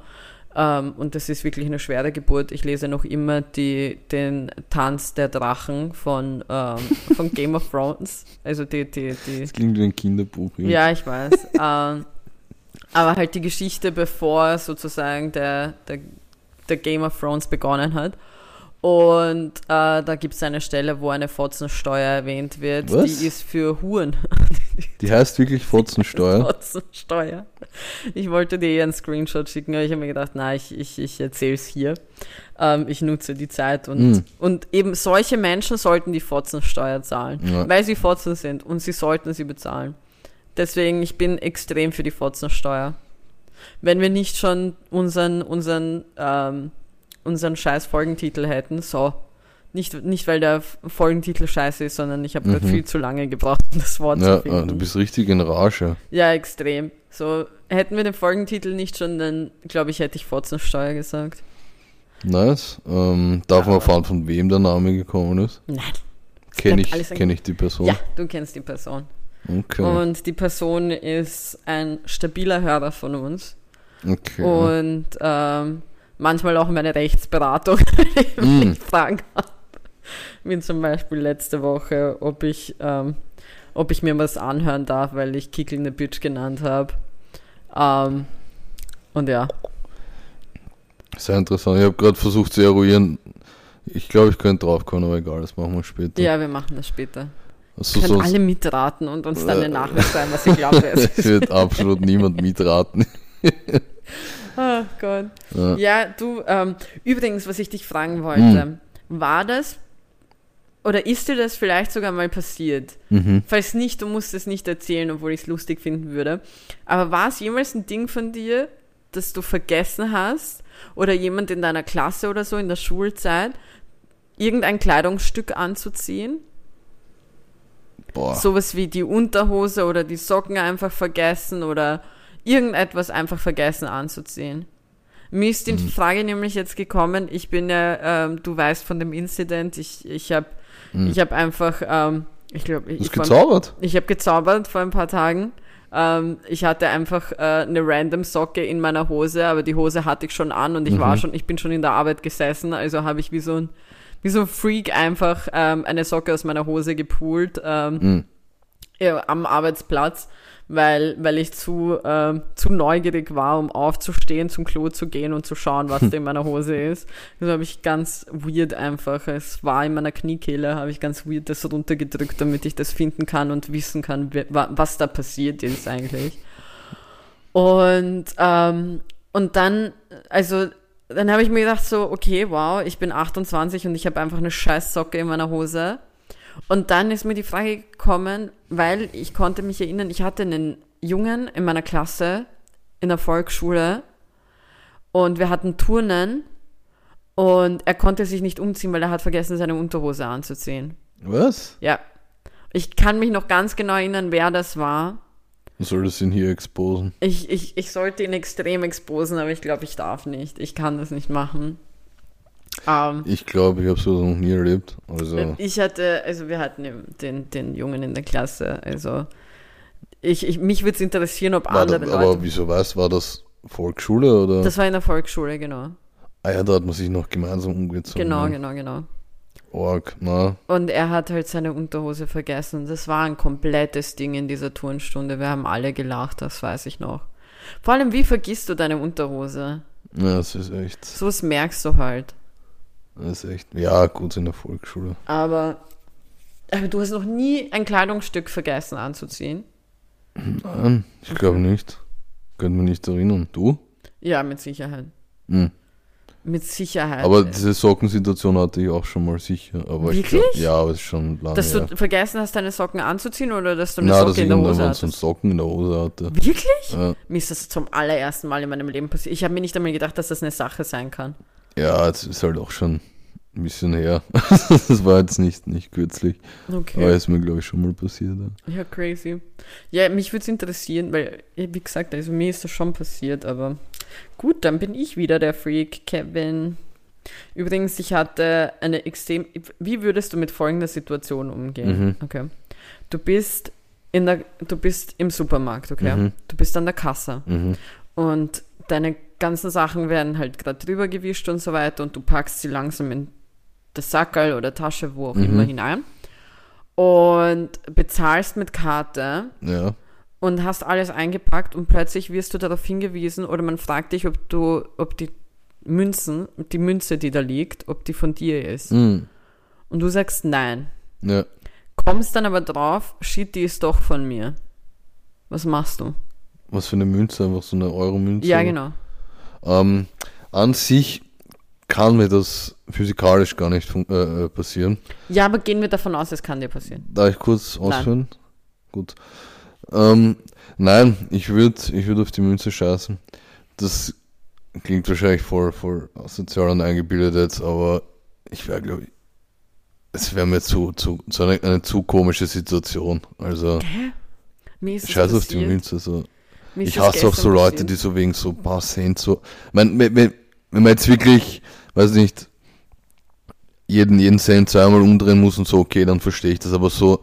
und das ist wirklich eine schwere Geburt, ich lese noch immer die, den Tanz der Drachen von, ähm, von Game of Thrones. Also die, die, die, Das klingt wie ein Kinderbuch. ja, ich weiß. ähm, aber halt die Geschichte, bevor sozusagen der, der, der Game of Thrones begonnen hat. Und äh, da gibt es eine Stelle, wo eine Fotzensteuer erwähnt wird. Was? Die ist für Huren. Die heißt wirklich Fotzensteuer. Fotzensteuer. Ich wollte dir eher einen Screenshot schicken, aber ich habe mir gedacht, na, ich, ich, ich erzähle es hier. Ähm, ich nutze die Zeit und, Mm. und eben solche Menschen sollten die Fotzensteuer zahlen, Ja. weil sie Fotzen sind und sie sollten sie bezahlen. Deswegen, ich bin extrem für die Fotzensteuer. Wenn wir nicht schon unseren, unseren, ähm, unseren scheiß Folgentitel hätten, so. Nicht, nicht weil der Folgentitel scheiße ist, sondern ich habe gerade Mhm. viel zu lange gebraucht, um das Wort Ja, zu finden. ah, du bist richtig in Rage. Ja, extrem. So, hätten wir den Folgentitel nicht schon, dann glaube ich, hätte ich Fotzensteuer gesagt. Nice. Ähm, darf man erfahren, von wem der Name gekommen ist? Nein. Kenne ich, kenn ich die Person? Ja, du kennst die Person. Okay. Und die Person ist ein stabiler Hörer von uns. okay. Und ähm, manchmal auch meine Rechtsberatung, wenn Mm. ich Fragen habe. Wie zum Beispiel letzte Woche, ob ich, ähm, ob ich mir was anhören darf, weil ich Kickel eine Bitch genannt habe. Ähm, und ja, Sehr interessant. Ich habe gerade versucht zu eruieren. Ich glaube, ich könnte draufkommen, aber egal, das machen wir später. ja, wir machen das später. Also Können alle mitraten und uns dann Äh. eine Nachricht schreiben, was ich glaube. es wird absolut niemand mitraten. Oh Gott. Ja. Ja, du, ähm, übrigens, was ich dich fragen wollte, war das oder ist dir das vielleicht sogar mal passiert? Mhm. Falls nicht, du musst es nicht erzählen, obwohl ich es lustig finden würde. Aber war es jemals ein Ding von dir, das du vergessen hast oder jemand in deiner Klasse oder so in der Schulzeit, irgendein Kleidungsstück anzuziehen? Boah. Sowas wie die Unterhose oder die Socken einfach vergessen oder irgendetwas einfach vergessen anzuziehen. Mir ist die Mhm. Frage nämlich jetzt gekommen, ich bin ja, ähm, du weißt von dem Incident, ich, ich habe Mhm. ich hab einfach, ähm, ich glaube, ich, war- gezaubert? ich habe gezaubert vor ein paar Tagen. Ähm, ich hatte einfach äh, eine random Socke in meiner Hose, aber die Hose hatte ich schon an und ich war Mhm. schon, ich bin schon in der Arbeit gesessen, also habe ich wie so ein wie so ein Freak einfach ähm, eine Socke aus meiner Hose gepult ähm, Mhm. ja, am Arbeitsplatz, weil, weil ich zu, ähm, zu neugierig war, um aufzustehen, zum Klo zu gehen und zu schauen, was da in meiner Hose ist. Also habe ich ganz weird einfach, es war in meiner Kniekehle, habe ich ganz weird das runtergedrückt, damit ich das finden kann und wissen kann, was da passiert ist eigentlich. Und, ähm, und dann, also, dann habe ich mir gedacht so, okay, wow, ich bin 28 und ich habe einfach eine scheiß Socke in meiner Hose. Und dann ist mir die Frage gekommen, weil ich konnte mich erinnern, ich hatte einen Jungen in meiner Klasse, in der Volksschule und wir hatten Turnen und er konnte sich nicht umziehen, weil er hat vergessen, seine Unterhose anzuziehen. Was? Ja. Ich kann mich noch ganz genau erinnern, wer das war. Was soll das denn hier exposen? Ich, ich, ich sollte ihn extrem exposen, aber ich glaube, ich darf nicht. Ich kann das nicht machen. Ähm, Ich glaube, ich habe sowas noch nie erlebt. Also, Ich hatte, also wir hatten den, den Jungen in der Klasse, also ich, ich, mich würde es interessieren, ob war da, andere aber Leute. wieso weißt war das Volksschule oder? Das war in der Volksschule, genau. ah ja, da hat man sich noch gemeinsam umgezogen. Genau, ne? genau, genau. Org, na. Und er hat halt seine Unterhose vergessen. Das war ein komplettes Ding in dieser Turnstunde. Wir haben alle gelacht, das weiß ich noch. Vor allem, wie vergisst du deine Unterhose? Ja, das ist echt, So was merkst du halt. Das ist echt, ja, gut in der Volksschule. Aber, aber du hast noch nie ein Kleidungsstück vergessen anzuziehen. Nein, ich glaube nicht. Könnte mich nicht erinnern. Du? Ja, mit Sicherheit. Hm. Mit Sicherheit. Aber diese Sockensituation hatte ich auch schon mal sicher. Aber Ich Wirklich? glaub, ja, aber es ist schon lange Dass du vergessen hast, deine Socken anzuziehen oder dass du eine Na, Socke in der Hose hattest? so einen Socken in der Hose hatte. Wirklich? Ja, Mir ist das zum allerersten Mal in meinem Leben passiert. Ich habe mir nicht einmal gedacht, dass das eine Sache sein kann. Ja, es ist halt auch schon ein bisschen her. das war jetzt nicht, nicht kürzlich. Aber Okay. ist mir, glaube ich, schon mal passiert. Ja. Ja, crazy. Ja, mich würde es interessieren, weil, wie gesagt, also mir ist das schon passiert, aber gut, dann bin ich wieder der Freak, Kevin. Übrigens, ich hatte eine extrem. Wie würdest du mit folgender Situation umgehen? Mhm. Okay. Du bist in der, du bist im Supermarkt, okay? Mhm. Du bist an der Kasse. Mhm. Und deine ganzen Sachen werden halt gerade drüber gewischt und so weiter und du packst sie langsam in das Sackerl oder Tasche, wo auch Mhm. immer hinein und bezahlst mit Karte Ja. und hast alles eingepackt und plötzlich wirst du darauf hingewiesen oder man fragt dich, ob du, ob die Münzen, die Münze, die da liegt, ob die von dir ist. Mhm. Und du sagst nein. Ja. Kommst dann aber drauf, shit, die ist doch von mir. Was machst du? Was für eine Münze? Einfach so eine Euro-Münze? Ja, genau. Ähm, an sich kann mir das physikalisch gar nicht äh, äh, passieren. Ja, aber gehen wir davon aus, es kann dir passieren. Darf ich kurz ausführen? Gut. Ähm, nein, ich würde ich würd auf die Münze scheißen. Das klingt wahrscheinlich voll, voll asozial und eingebildet jetzt, aber ich wäre, glaube ich, es wäre mir zu, zu, zu eine, eine zu komische Situation. Also, scheiß auf die. Münze. So. Ich hasse auch so Leute, die so wegen so ein paar Cent so. Wenn, wenn wenn man jetzt wirklich, weiß nicht, jeden, jeden Cent zweimal umdrehen muss und so, okay, dann verstehe ich das. Aber so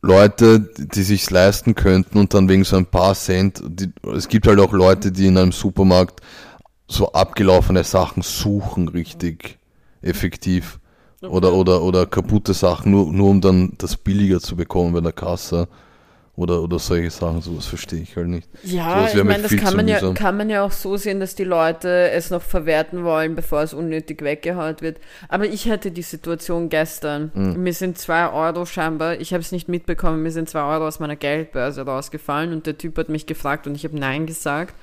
Leute, die, sich's leisten könnten und dann wegen so ein paar Cent, die, es gibt halt auch Leute, die in einem Supermarkt so abgelaufene Sachen suchen, richtig effektiv. Oder, oder, oder kaputte Sachen, nur, nur um dann das billiger zu bekommen bei der Kasse. Oder, oder solche Sachen, sowas verstehe ich halt nicht. Ja, Sowas ich meine, das kann man, ja, kann man ja auch so sehen, dass die Leute es noch verwerten wollen, bevor es unnötig weggehaut wird. Aber ich hatte die Situation gestern. Hm. Mir sind zwei Euro scheinbar, ich habe es nicht mitbekommen, mir sind zwei Euro aus meiner Geldbörse rausgefallen und der Typ hat mich gefragt und ich habe Nein gesagt,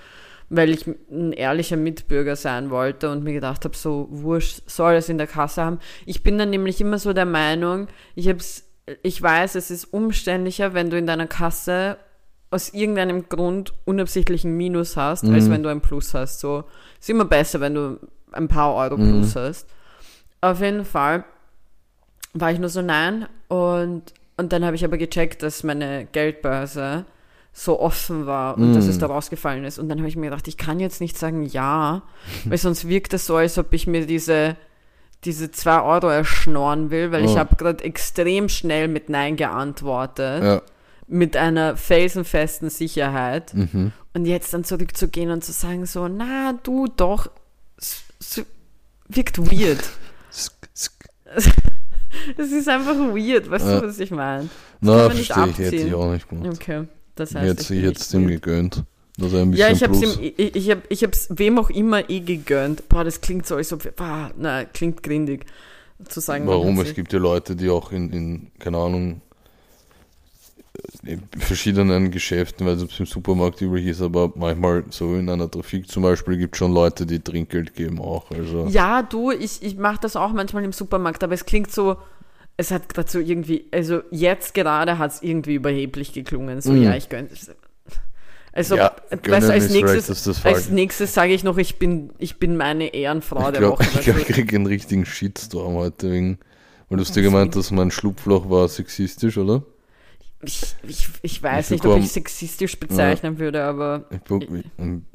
weil ich ein ehrlicher Mitbürger sein wollte und mir gedacht habe, so wurscht, soll es in der Kasse haben. Ich bin dann nämlich immer so der Meinung, ich hab's, ich weiß, es ist umständlicher, wenn du in deiner Kasse aus irgendeinem Grund unabsichtlichen Minus hast, als Mhm. wenn du ein Plus hast. So ist immer besser, wenn du ein paar Euro Plus hast. Auf jeden Fall war ich nur so nein und, und dann habe ich aber gecheckt, dass meine Geldbörse so offen war und dass es da rausgefallen ist. Und dann habe ich mir gedacht, ich kann jetzt nicht sagen ja, weil sonst wirkt es so, als ob ich mir diese, diese zwei Euro erschnorren will, weil ich Oh. habe gerade extrem schnell mit Nein geantwortet Ja. mit einer felsenfesten Sicherheit Mhm. und jetzt dann zurückzugehen und zu sagen so, na du doch, wirkt weird. Es ist einfach weird, weißt Ja. du, was ich meine? Na, verstehe ich, hätte ich auch nicht gemacht. Okay, das Ich heißt, hätte ich ich jetzt dem gegönnt. Dass er ein bisschen Ja, ich hab's plus. ihm, ich, ich, hab, ich hab's wem auch immer eh gegönnt. Boah, das klingt so, als ob, boah, na, klingt grindig zu sagen. Warum? Es gibt ja Leute, die auch in, in keine Ahnung, in verschiedenen Geschäften, weil es im Supermarkt üblich ist, aber manchmal so in einer Trafik zum Beispiel gibt schon Leute, die Trinkgeld geben auch. Also Ja, du, ich, ich mache das auch manchmal im Supermarkt, aber es klingt so, es hat gerade so irgendwie, also jetzt gerade hat es irgendwie überheblich geklungen. So, Mhm. ja, ich gönne. Also, Ja, weißt als nächstes, als nächstes sage ich noch, ich bin, ich bin meine Ehrenfrau Ich der glaube, Woche. ich, glaub, weißt ich du. krieg einen richtigen Shitstorm heute wegen, weil du hast dir gemeint, dass mein Schlupfloch war sexistisch, oder? ich, ich, ich weiß Ich nicht, ob bekomm- ich sexistisch bezeichnen würde, aber Ich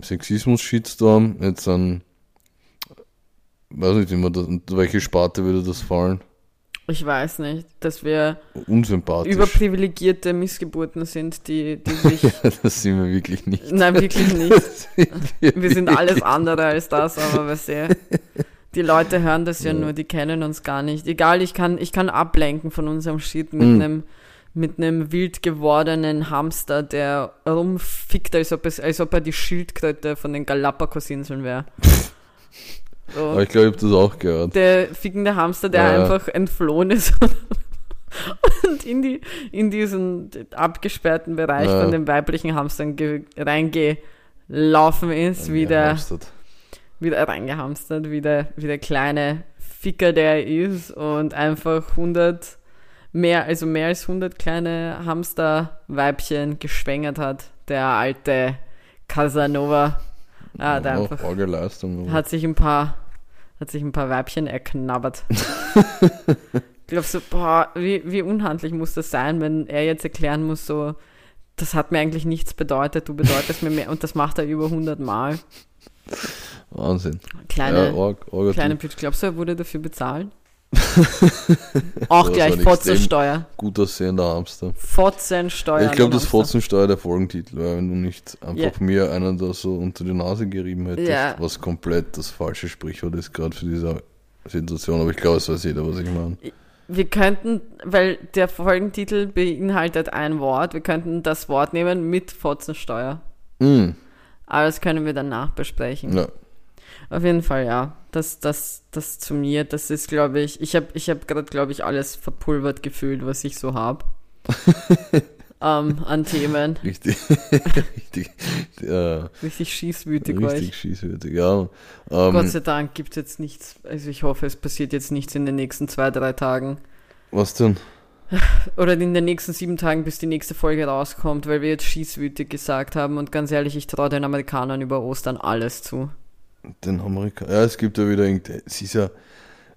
Sexismus-Shitstorm, jetzt an, weiß nicht immer, welche Sparte würde das fallen? Ich weiß nicht, dass wir überprivilegierte Missgeburten sind, die, die sich. das sind wir wirklich nicht. Nein, wirklich nicht. Sind Wir sind wirklich alles andere als das, aber weißt du, die Leute hören das ja, Ja. nur, die kennen uns gar nicht. Egal, ich kann, ich kann ablenken von unserem Shit mit Mhm. einem mit einem wild gewordenen Hamster, der rumfickt, als ob, es, als ob er die Schildkröte von den Galapagos-Inseln wäre. So. Aber ich glaube, ich habe das auch gehört. Der fickende Hamster, der Ja. einfach entflohen ist und in, die, in diesen abgesperrten Bereich Ja. von den weiblichen Hamstern ge- reingelaufen ist, wie der, wieder reingehamstert, wie der, wie der kleine Ficker, der er ist und einfach 100, mehr, also mehr als 100 kleine Hamsterweibchen geschwängert hat. Der alte Casanova. Ah, der Ja, einfach arge Leistung. aber- hat sich ein paar, hat sich ein paar Weibchen erknabbert. ich glaube so, boah, wie, wie unhandlich muss das sein, wenn er jetzt erklären muss, so, das hat mir eigentlich nichts bedeutet, du bedeutest mir mehr, und das macht er über 100 Mal. Wahnsinn. Kleine, ja, arger kleine. Pitch, glaubst du, er wurde dafür bezahlt? Auch gleich Fotzensteuer. Gut aussehender Hamster. Fotzensteuer. ich glaube, das. Fotzensteuer der Folgentitel wäre, wenn du nicht einfach Ja. mir einen da so unter die Nase gerieben hättest, Ja. was komplett das falsche Sprichwort ist, gerade für diese Situation. Aber ich glaube, es weiß jeder, was ich meine. Wir könnten, weil der Folgentitel beinhaltet ein Wort, wir könnten das Wort nehmen mit Fotzensteuer. Mm, Aber das können wir danach besprechen. ja. Auf jeden Fall, ja. Das, das, das zu mir, das ist, glaube ich, ich habe ich hab gerade, glaube ich, alles verpulvert gefühlt, was ich so habe. ähm, an Themen. Richtig, richtig, ja, Richtig schießwütig war richtig ich. schießwürdig, ja. Gott Ähm, sei Dank gibt es jetzt nichts. Also ich hoffe, es passiert jetzt nichts in den nächsten zwei, drei Tagen. was denn? Oder in den nächsten sieben Tagen, bis die nächste Folge rauskommt, weil wir jetzt schießwütig gesagt haben. Und ganz ehrlich, ich traue den Amerikanern über Ostern alles zu. Den Amerikaner. Ja, es gibt ja wieder es ist ja,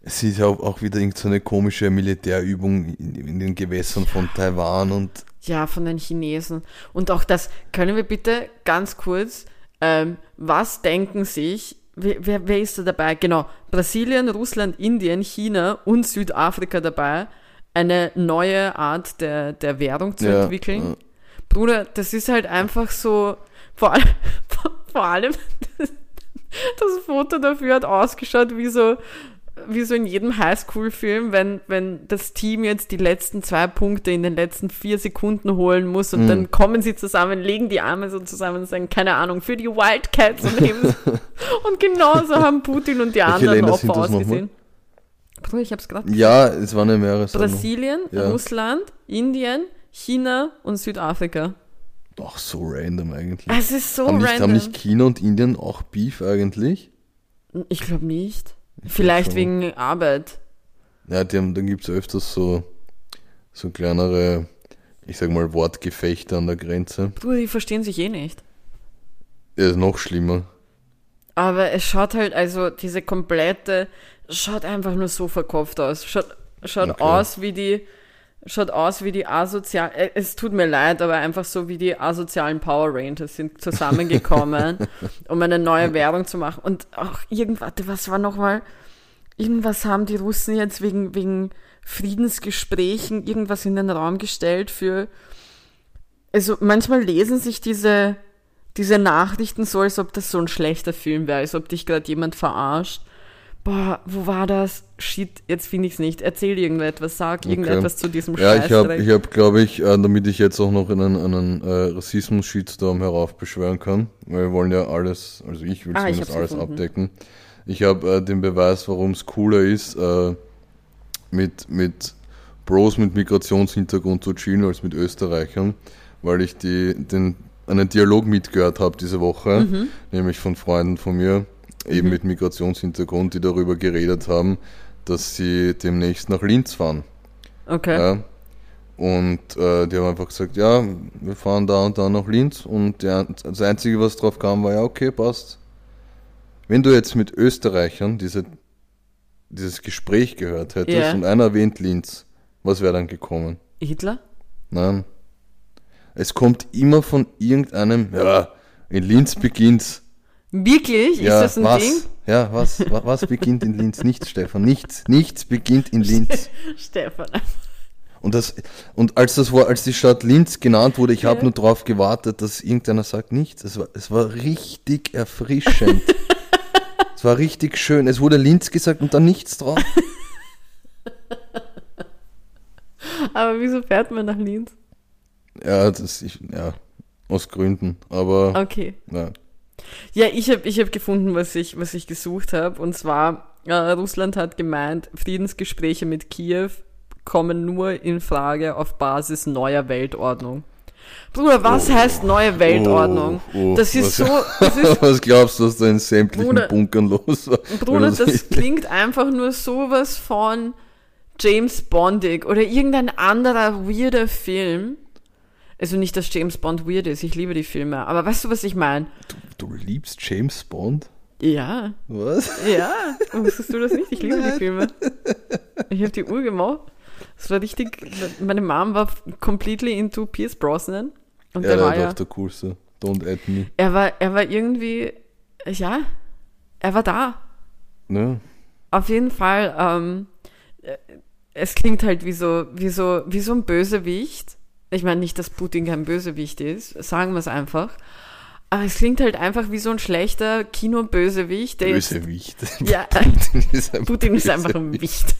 es ist ja auch, wieder irgendeine so eine komische Militärübung in, in den Gewässern von Taiwan und Ja, von den Chinesen. Und auch das, können wir bitte ganz kurz, ähm, was denken sich, wer, wer, wer ist da dabei? Genau, Brasilien, Russland, Indien, China und Südafrika dabei, eine neue Art der, der Währung zu Ja, entwickeln. Bruder, das ist halt einfach so, vor, allem- vor allem, das Foto dafür hat ausgeschaut wie so, wie so in jedem Highschool-Film, wenn, wenn das Team jetzt die letzten zwei Punkte in den letzten vier Sekunden holen muss und Mhm. dann kommen sie zusammen, legen die Arme so zusammen und sagen, keine Ahnung, für die Wildcats und heben Und genauso haben Putin und die anderen Opfer ausgesehen. Bruder, ich hab's gerade ja, es waren ja mehrere. Brasilien, Ja. Russland, Indien, China und Südafrika. Ach, so random eigentlich. Es ist so haben, nicht, random. haben nicht China und Indien auch Beef eigentlich? Ich glaube nicht. Ich Vielleicht glaub wegen Arbeit. Ja, die haben, dann gibt es öfters so, so kleinere, ich sag mal, Wortgefechte an der Grenze. Bruder, die verstehen sich eh nicht. Ja, ist noch schlimmer. Aber es schaut halt, also diese komplette, schaut einfach nur so verkopft aus. Schaut, schaut Okay. aus wie die, schaut aus wie die asozialen, äh, es tut mir leid, aber einfach so wie die asozialen Power Rangers sind zusammengekommen, um eine neue Währung zu machen. Und auch irgendwas, was war nochmal, irgendwas haben die Russen jetzt wegen, wegen Friedensgesprächen irgendwas in den Raum gestellt für, also manchmal lesen sich diese, diese Nachrichten so, als ob das so ein schlechter Film wäre, als ob dich gerade jemand verarscht. Boah, wo war das? Shit, jetzt finde ich es nicht. Erzähl irgendetwas, sag Okay. irgendetwas zu diesem Ja, ich habe, ich hab, glaube ich, äh, damit ich jetzt auch noch einen, einen äh, Rassismus-Shitstorm heraufbeschwören kann, weil wir wollen ja alles, also ich will Ah, zumindest alles gefunden. abdecken. Ich habe äh, den Beweis, warum es cooler ist, äh, mit, mit Bros mit Migrationshintergrund zu chillen als mit Österreichern, weil ich die, den, einen Dialog mitgehört habe diese Woche, Mhm. nämlich von Freunden von mir, eben mit Migrationshintergrund, die darüber geredet haben, dass sie demnächst nach Linz fahren. Okay. Ja. Und äh, die haben einfach gesagt, ja, wir fahren da und da nach Linz. Und der, das Einzige, was drauf kam, war, ja, okay, passt. Wenn du jetzt mit Österreichern diese, dieses Gespräch gehört hättest Ja. und einer erwähnt Linz, was wäre dann gekommen? Hitler? Nein. Es kommt immer von irgendeinem, ja, in Linz beginnt's. Wirklich? Ja, ist das ein was? Ding? Ja, was, wa- was beginnt in Linz? Nichts, Stefan, nichts. Nichts beginnt in Linz. Stefan. Und, das, und als das war, als die Stadt Linz genannt wurde, ich habe Ja. nur darauf gewartet, dass irgendeiner sagt nichts. Es war, es war richtig erfrischend. es war richtig schön. Es wurde Linz gesagt und dann nichts drauf. Aber wieso fährt man nach Linz? Ja, das ich, ja, aus Gründen. Aber Okay. ja. Ja, ich habe ich hab gefunden, was ich, was ich gesucht habe. Und zwar, äh, Russland hat gemeint, Friedensgespräche mit Kiew kommen nur in Frage auf Basis neuer Weltordnung. Bruder, was Oh. heißt neue Weltordnung? Oh, oh, das ist was- so, das ist, Was glaubst du, was da in sämtlichen Bruder- Bunkern los war? Bruder, du das klingt einfach nur sowas von James Bondig oder irgendein anderer weirder Film. Also nicht, dass James Bond weird ist, ich liebe die Filme, aber weißt du, was ich meine? Du liebst James Bond? Ja, Was? ja, wusstest du das nicht? Ich liebe die Filme. Ich habe die Uhr gemacht. Das war richtig, meine Mom war completely into Pierce Brosnan. Und Ja, der der war ja, auch der coolste. Don't add me. er war, er war irgendwie, ja, er war da. Ne? Auf jeden Fall, ähm, äh, es klingt halt wie so, wie so, wie so ein Bösewicht. Ich meine nicht, dass Putin kein Bösewicht ist, sagen wir es einfach. Aber es klingt halt einfach wie so ein schlechter Kinobösewicht, Bösewicht. ja, Putin ist ein Putin ist einfach ein. Wicht.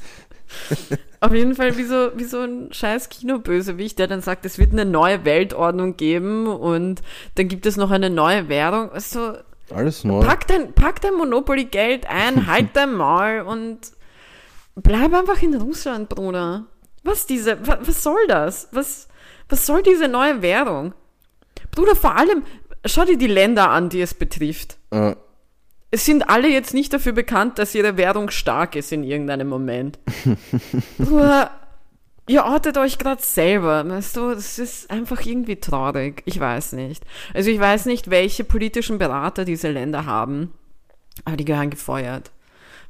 Auf jeden Fall wie so, wie so ein scheiß Kinobösewicht, der dann sagt, es wird eine neue Weltordnung geben und dann gibt es noch eine neue Währung. Also, Alles neu. Pack dein, pack dein Monopoly-Geld ein, halt dein Maul und bleib einfach in Russland, Bruder. Was diese, was, was soll das? Was, was soll diese neue Währung? Bruder, vor allem, schau dir die Länder an, die es betrifft. Äh, Es sind alle jetzt nicht dafür bekannt, dass ihre Währung stark ist in irgendeinem Moment. Bruder, ihr ortet euch gerade selber, weißt du, das ist einfach irgendwie traurig. Ich weiß nicht. Also ich weiß nicht, welche politischen Berater diese Länder haben, aber die gehören gefeuert.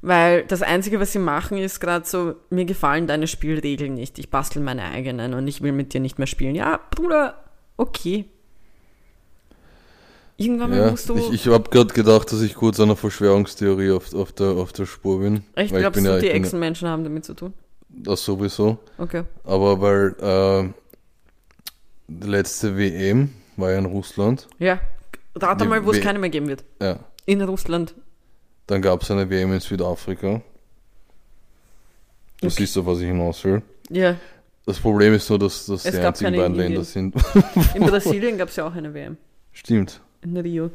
Weil das Einzige, was sie machen, ist gerade so, mir gefallen deine Spielregeln nicht. Ich bastel meine eigenen und ich will mit dir nicht mehr spielen. Ja, Bruder, okay. Irgendwann mal ja, musst du. ich ich habe gerade gedacht, dass ich kurz einer Verschwörungstheorie auf, auf, der, auf der Spur bin. Echt, Weil ich bin du, ja, die Echsenmenschen haben damit zu tun? Das sowieso. Okay. Aber weil äh, die letzte WM war ja in Russland. Ja. Rate Die mal, wo es keine mehr geben wird. Ja. In Russland. Dann gab es eine WM in Südafrika. Du Okay. siehst auf was ich hinaus will. Ja. Das Problem ist nur, dass das Es die einzigen beiden Länder sind. In Brasilien gab es ja auch eine WM. Stimmt. In Rio.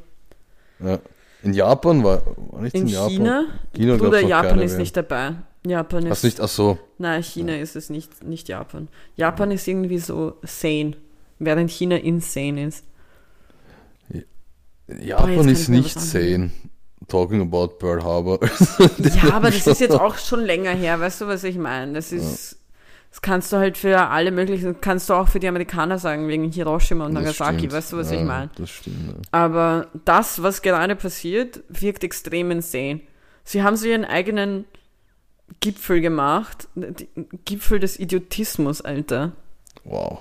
Ja. In Japan war, war nicht in, In Japan. China? China Bruder, Japan ist WM. nicht dabei. Japan ist. nicht, ach so. Nein, China ist es nicht, nicht Japan. Japan ist irgendwie so sane, während China insane ist. Japan kann ist nicht sane. Talking about Pearl Harbor. Ja, aber das ist jetzt auch schon länger her, weißt du, was ich meine? Das ist. Das kannst du halt für alle möglichen, kannst du auch für die Amerikaner sagen, wegen Hiroshima und Das Nagasaki, stimmt. weißt du, was ja, ich meine? Das stimmt. Ja. Aber das, was gerade passiert, wirkt extrem insane. Sie haben so ihren eigenen Gipfel gemacht. Gipfel des Idiotismus, Alter. Wow.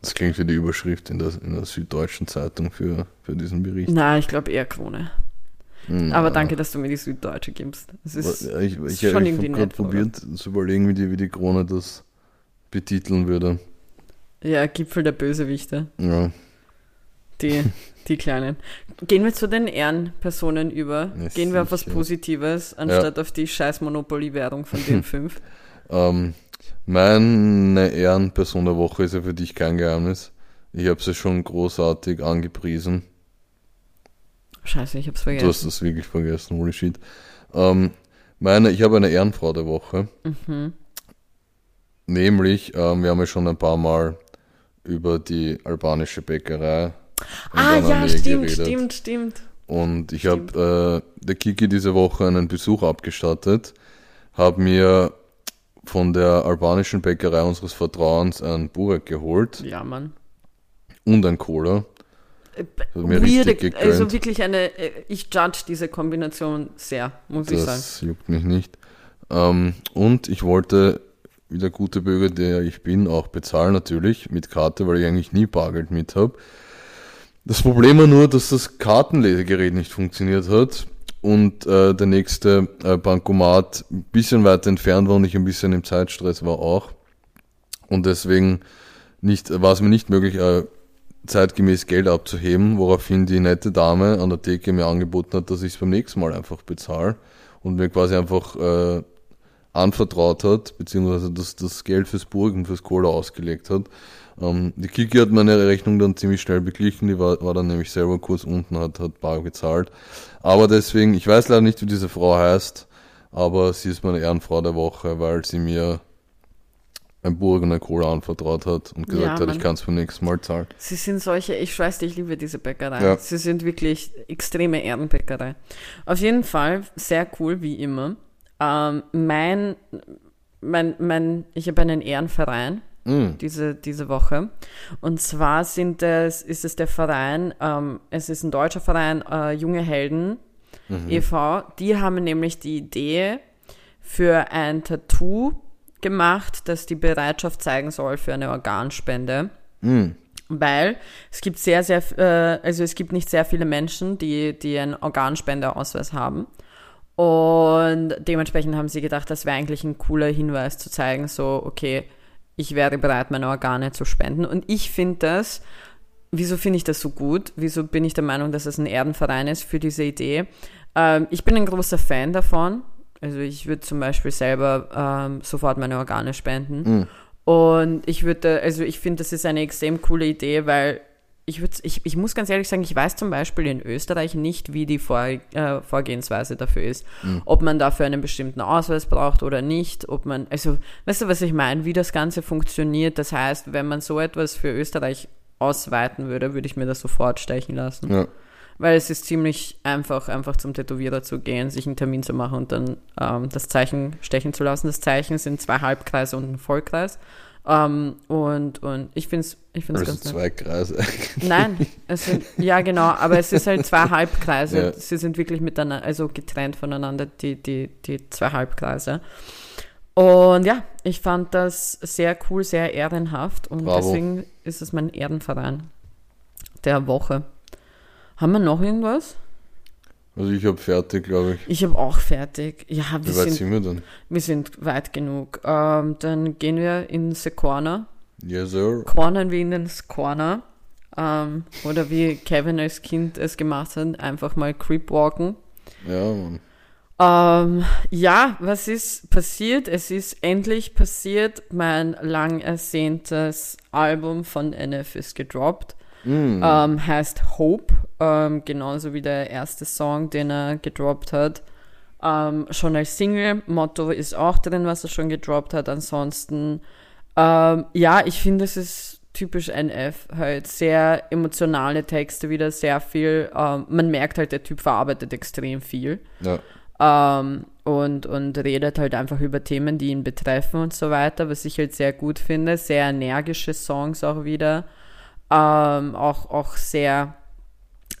Das klingt wie die Überschrift in der, in der Süddeutschen Zeitung für, für diesen Bericht. Na, ich glaube eher Krone. Hm, Aber ja. danke, dass du mir die Süddeutsche gibst. Es ist, Ja, ich ich, ist ich, schon ich irgendwie habe gerade nett, oder? probiert zu überlegen, wie die, wie die Krone das betiteln würde. ja, Gipfel der Bösewichte. Ja. Die, die Kleinen. Gehen wir zu den Ehrenpersonen über. Ja, Gehen wir auf was. Positives, anstatt auf die scheiß Monopoly-Währung von den fünf. Ähm, meine Ehrenperson der Woche ist ja für dich kein Geheimnis. Ich habe sie schon großartig angepriesen. Scheiße, ich hab's Du hast vergessen. das wirklich vergessen, holy shit. Ähm, meine, ich habe eine Ehrenfrau der Woche. Mhm. Nämlich, ähm, wir haben ja schon ein paar Mal über die albanische Bäckerei Ah, ja, stimmt, geredet. stimmt, stimmt. Und ich habe äh, der Kiki diese Woche einen Besuch abgestattet, habe mir von der albanischen Bäckerei unseres Vertrauens einen Burek geholt Ja, Mann. und ein Cola. Äh, mir richtig Weird, gegönnt. also wirklich eine, äh, ich judge diese Kombination sehr, muss ich sagen. Das juckt mich nicht. Ähm, und ich wollte, wie der gute Bürger, der ich bin, auch bezahlen natürlich mit Karte, weil ich eigentlich nie Bargeld mit habe. Das Problem war nur, dass das Kartenlesegerät nicht funktioniert hat und äh, der nächste äh, Bankomat ein bisschen weiter entfernt war und ich ein bisschen im Zeitstress war auch. Und deswegen nicht, war es mir nicht möglich, äh, zeitgemäß Geld abzuheben, woraufhin die nette Dame an der Theke mir angeboten hat, dass ich es beim nächsten Mal einfach bezahle und mir quasi einfach äh, anvertraut hat, beziehungsweise das, das Geld fürs Burgen, fürs Cola ausgelegt hat. Ähm, die Kiki hat meine Rechnung dann ziemlich schnell beglichen, die war, war dann nämlich selber kurz unten, hat, hat bar gezahlt. Aber deswegen, ich weiß leider nicht, wie diese Frau heißt, aber sie ist meine Ehrenfrau der Woche, weil sie mir ein Burg und ein Cola anvertraut hat und gesagt Ja, hat, ich kann es beim nächsten Mal zahlen. Sie sind solche, ich schwör's dir, ich liebe diese Bäckerei. Ja. Sie sind wirklich extreme Ehrenbäckerei. Auf jeden Fall sehr cool, wie immer. Ähm, mein, mein, mein, ich habe einen Ehrenverein Mm, diese, diese Woche. Und zwar sind es, ist es der Verein, ähm, es ist ein deutscher Verein, äh, Junge Helden e.V. Die haben nämlich die Idee für ein Tattoo gemacht, das die Bereitschaft zeigen soll für eine Organspende. mm, Weil es gibt sehr, sehr, äh, also es gibt nicht sehr viele Menschen, die, die einen Organspendeausweis haben. Und dementsprechend haben sie gedacht, das wäre eigentlich ein cooler Hinweis zu zeigen, so, okay, ich wäre bereit, meine Organe zu spenden. Und ich finde das, wieso finde ich das so gut? Wieso bin ich der Meinung, dass es ein Erdenverein ist für diese Idee? Ähm, ich bin ein großer Fan davon. Also ich würde zum Beispiel selber ähm, sofort meine Organe spenden. Und ich würde, also ich finde, das ist eine extrem coole Idee, weil ich würde, ich, ich muss ganz ehrlich sagen, ich weiß zum Beispiel in Österreich nicht, wie die Vor, äh, Vorgehensweise dafür ist. Ob man dafür einen bestimmten Ausweis braucht oder nicht, ob man, also, weißt du, was ich meine, wie das Ganze funktioniert? Das heißt, wenn man so etwas für Österreich ausweiten würde, würde ich mir das sofort stechen lassen. ja. Weil es ist ziemlich einfach, einfach zum Tätowierer zu gehen, sich einen Termin zu machen und dann ähm, das Zeichen stechen zu lassen. Das Zeichen sind zwei Halbkreise und ein Vollkreis. Ähm, und, und ich finde es ich find's Also ganz nett. zwei Kreise. Nein, es sind, ja genau, aber es ist halt zwei Halbkreise. Ja. Sie sind wirklich miteinander, also getrennt voneinander, die, die, die zwei Halbkreise. Und ja, ich fand das sehr cool, sehr ehrenhaft und Bravo. deswegen ist es mein Ehrenverein der Woche. Haben wir noch irgendwas? Also ich habe fertig, glaube ich. Ich habe auch fertig. Ja, wir Wie weit sind, sind wir denn? wir sind weit genug. Ähm, dann gehen wir in the Corner. Yes, sir. Cornern wir in den Corner. Ähm, oder wie Kevin als Kind es gemacht hat, einfach mal Creepwalken. Ja, Mann. Ähm, ja, was ist passiert? Es ist endlich passiert. Mein lang ersehntes Album von NF ist gedroppt. Mm. Ähm, heißt Hope, ähm, genauso wie der erste Song, den er gedroppt hat. Ähm, schon als Single. Motto ist auch drin, was er schon gedroppt hat. Ansonsten, ähm, ja, ich finde, es ist typisch NF. Halt sehr emotionale Texte wieder, sehr viel. Ähm, man merkt halt, der Typ verarbeitet extrem viel. Ja. Ähm, und, und redet halt einfach über Themen, die ihn betreffen und so weiter, was ich halt sehr gut finde. Sehr energische Songs auch wieder. Ähm, auch, auch sehr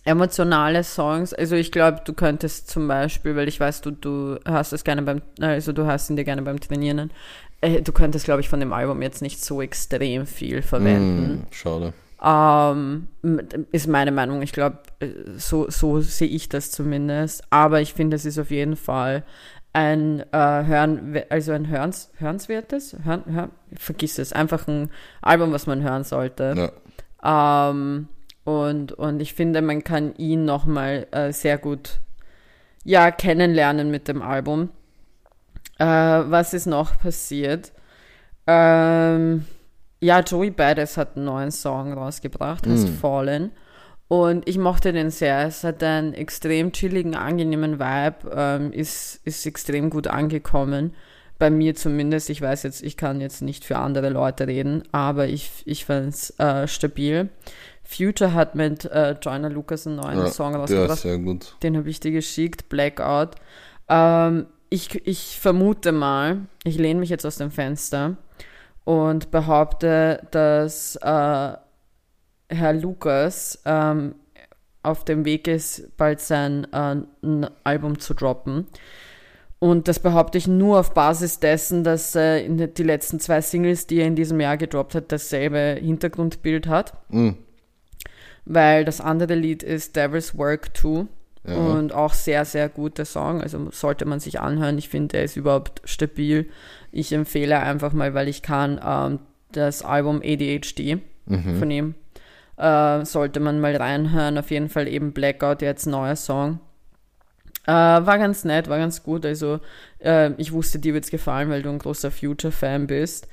emotionale Songs. Also ich glaube, du könntest zum Beispiel, weil ich weiß, du, du hast es gerne beim, also du hast ihn dir gerne beim Trainieren, äh, du könntest, glaube ich, von dem Album jetzt nicht so extrem viel verwenden. Mm, schade. Ähm, ist meine Meinung. Ich glaube, so, so sehe ich das zumindest. Aber ich finde, es ist auf jeden Fall ein äh, Hören, also ein Hörens, Hörenswertes, Hören, Hör, vergiss es, einfach ein Album, was man hören sollte. Ja. Ähm, und, und ich finde, man kann ihn nochmal äh, sehr gut ja, kennenlernen mit dem Album. Äh, was ist noch passiert? Ähm, ja, Joey Badass hat einen neuen Song rausgebracht, heißt Fallen. Und ich mochte den sehr. Es hat einen extrem chilligen, angenehmen Vibe, ähm, ist, ist extrem gut angekommen. Bei mir zumindest. Ich weiß jetzt, ich kann jetzt nicht für andere Leute reden, aber ich, ich fand es äh, stabil. Future hat mit äh, Joyner Lucas einen neuen ja Song rausgebracht. ist sehr gut. Den habe ich dir geschickt, Blackout. Ähm, ich, ich vermute mal, ich lehne mich jetzt aus dem Fenster und behaupte, dass äh, Herr Lukas ähm, auf dem Weg ist, bald sein äh, Album zu droppen. Und das behaupte ich nur auf Basis dessen, dass äh, in die letzten zwei Singles, die er in diesem Jahr gedroppt hat, dasselbe Hintergrundbild hat. Mhm. Weil das andere Lied ist Devil's Work 2 Ja. und auch sehr, sehr guter Song. Also sollte man sich anhören. Ich finde, er ist überhaupt stabil. Ich empfehle einfach mal, weil ich kann, ähm, das Album ADHD Mhm. von ihm. Äh, sollte man mal reinhören. Auf jeden Fall eben Blackout, jetzt neuer Song. Äh, war ganz nett, war ganz gut. Also äh, ich wusste, dir wird's gefallen, weil du ein großer Future-Fan bist.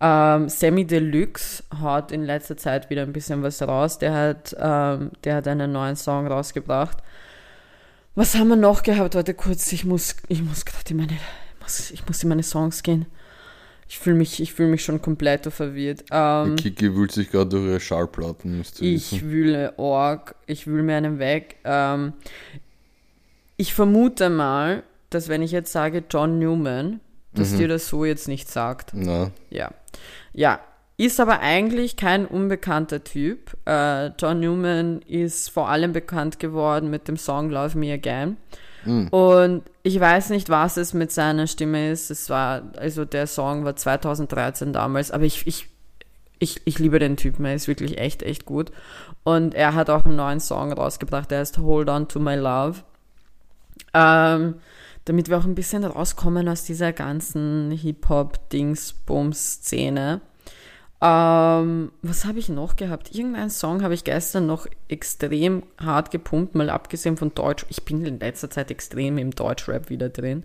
Ähm, Sammy Deluxe hat in letzter Zeit wieder ein bisschen was raus. Der hat, ähm, der hat einen neuen Song rausgebracht. Was haben wir noch gehabt? Warte kurz, ich muss, ich muss gerade in meine, ich muss, ich muss in meine Songs gehen. Ich fühle mich, ich fühle mich schon komplett verwirrt. Ähm, Kiki wühlt sich gerade durch ihre Schallplatten, müsst ihr ich wühle Org, ich wühle mir einen weg. Ähm, ich vermute mal, dass wenn ich jetzt sage John Newman, dass dir das so jetzt nicht sagt. Na, Ja. Ja. Ist aber eigentlich kein unbekannter Typ. Äh, John Newman ist vor allem bekannt geworden mit dem Song Love Me Again. Und ich weiß nicht, was es mit seiner Stimme ist. Es war, also der Song war 2013 damals, aber ich, ich, ich, ich liebe den Typen, er ist wirklich echt, echt gut. Und er hat auch einen neuen Song rausgebracht, der heißt Hold On to My Love. Ähm, damit wir auch ein bisschen rauskommen aus dieser ganzen Hip-Hop-Dings-Bums-Szene. Ähm, was habe ich noch gehabt? Irgendeinen Song habe ich gestern noch extrem hart gepumpt, mal abgesehen von Deutsch. Ich bin in letzter Zeit extrem im Deutschrap wieder drin.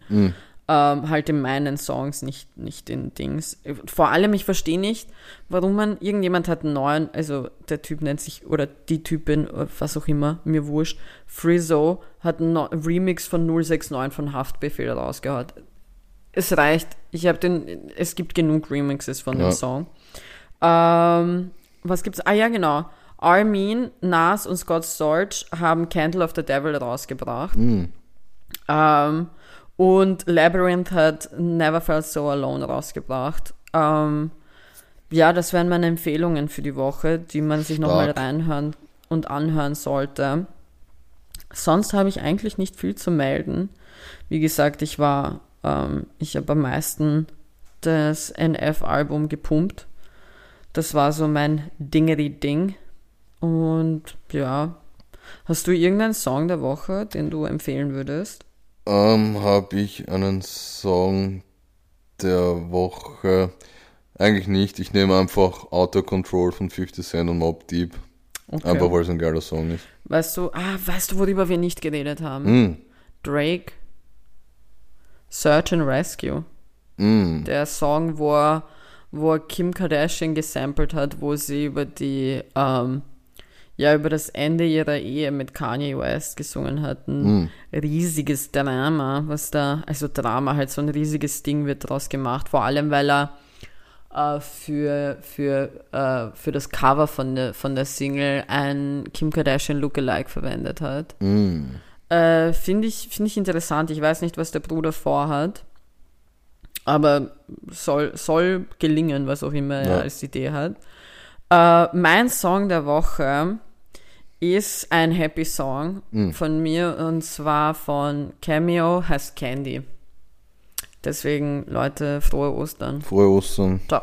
Ähm, halt in meinen Songs, nicht, nicht in Dings. Vor allem, ich verstehe nicht, warum man, irgendjemand hat einen neuen, also der Typ nennt sich, oder die Typin, was auch immer, mir wurscht, Frizzo hat einen Remix von 069 von Haftbefehl rausgehauen. Es reicht. Ich habe den, es gibt genug Remixes von Ja. dem Song. Ähm, was gibt's? Ah ja, genau. Armin, Nas und Scott Storch haben Candle of the Devil rausgebracht. Ähm, und Labyrinth hat Never Felt So Alone rausgebracht. Ähm, ja, das wären meine Empfehlungen für die Woche, die man sich nochmal reinhören und anhören sollte. Sonst habe ich eigentlich nicht viel zu melden. Wie gesagt, ich war, ähm, ich habe am meisten das NF-Album gepumpt. Das war so mein Dingeri-Ding. Und ja, hast du irgendeinen Song der Woche, den du empfehlen würdest? Ähm, habe ich einen Song der Woche. Eigentlich nicht. Ich nehme einfach Auto Control von 50 Cent und Mob Deep. Okay. Einfach weil es ein geiler Song ist. Weißt du, ah, weißt du, worüber wir nicht geredet haben? Mm, Drake, Search and Rescue. mm, Der Song, wo er, wo er Kim Kardashian gesampelt hat, wo sie über die, ähm, ja, über das Ende ihrer Ehe mit Kanye West gesungen hat. Ein riesiges Drama, was da, also Drama, halt so ein riesiges Ding wird daraus gemacht. Vor allem, weil er äh, für, für, äh, für das Cover von der, von der Single ein Kim Kardashian Lookalike verwendet hat. mm. Äh, Finde ich, find ich interessant. Ich weiß nicht, was der Bruder vorhat. Aber soll, soll gelingen, was auch immer Ja. er als Idee hat. Äh, mein Song der Woche ist ein Happy Song von mir und zwar von Cameo heißt Candy. Deswegen, Leute, frohe Ostern. Frohe Ostern. Ciao.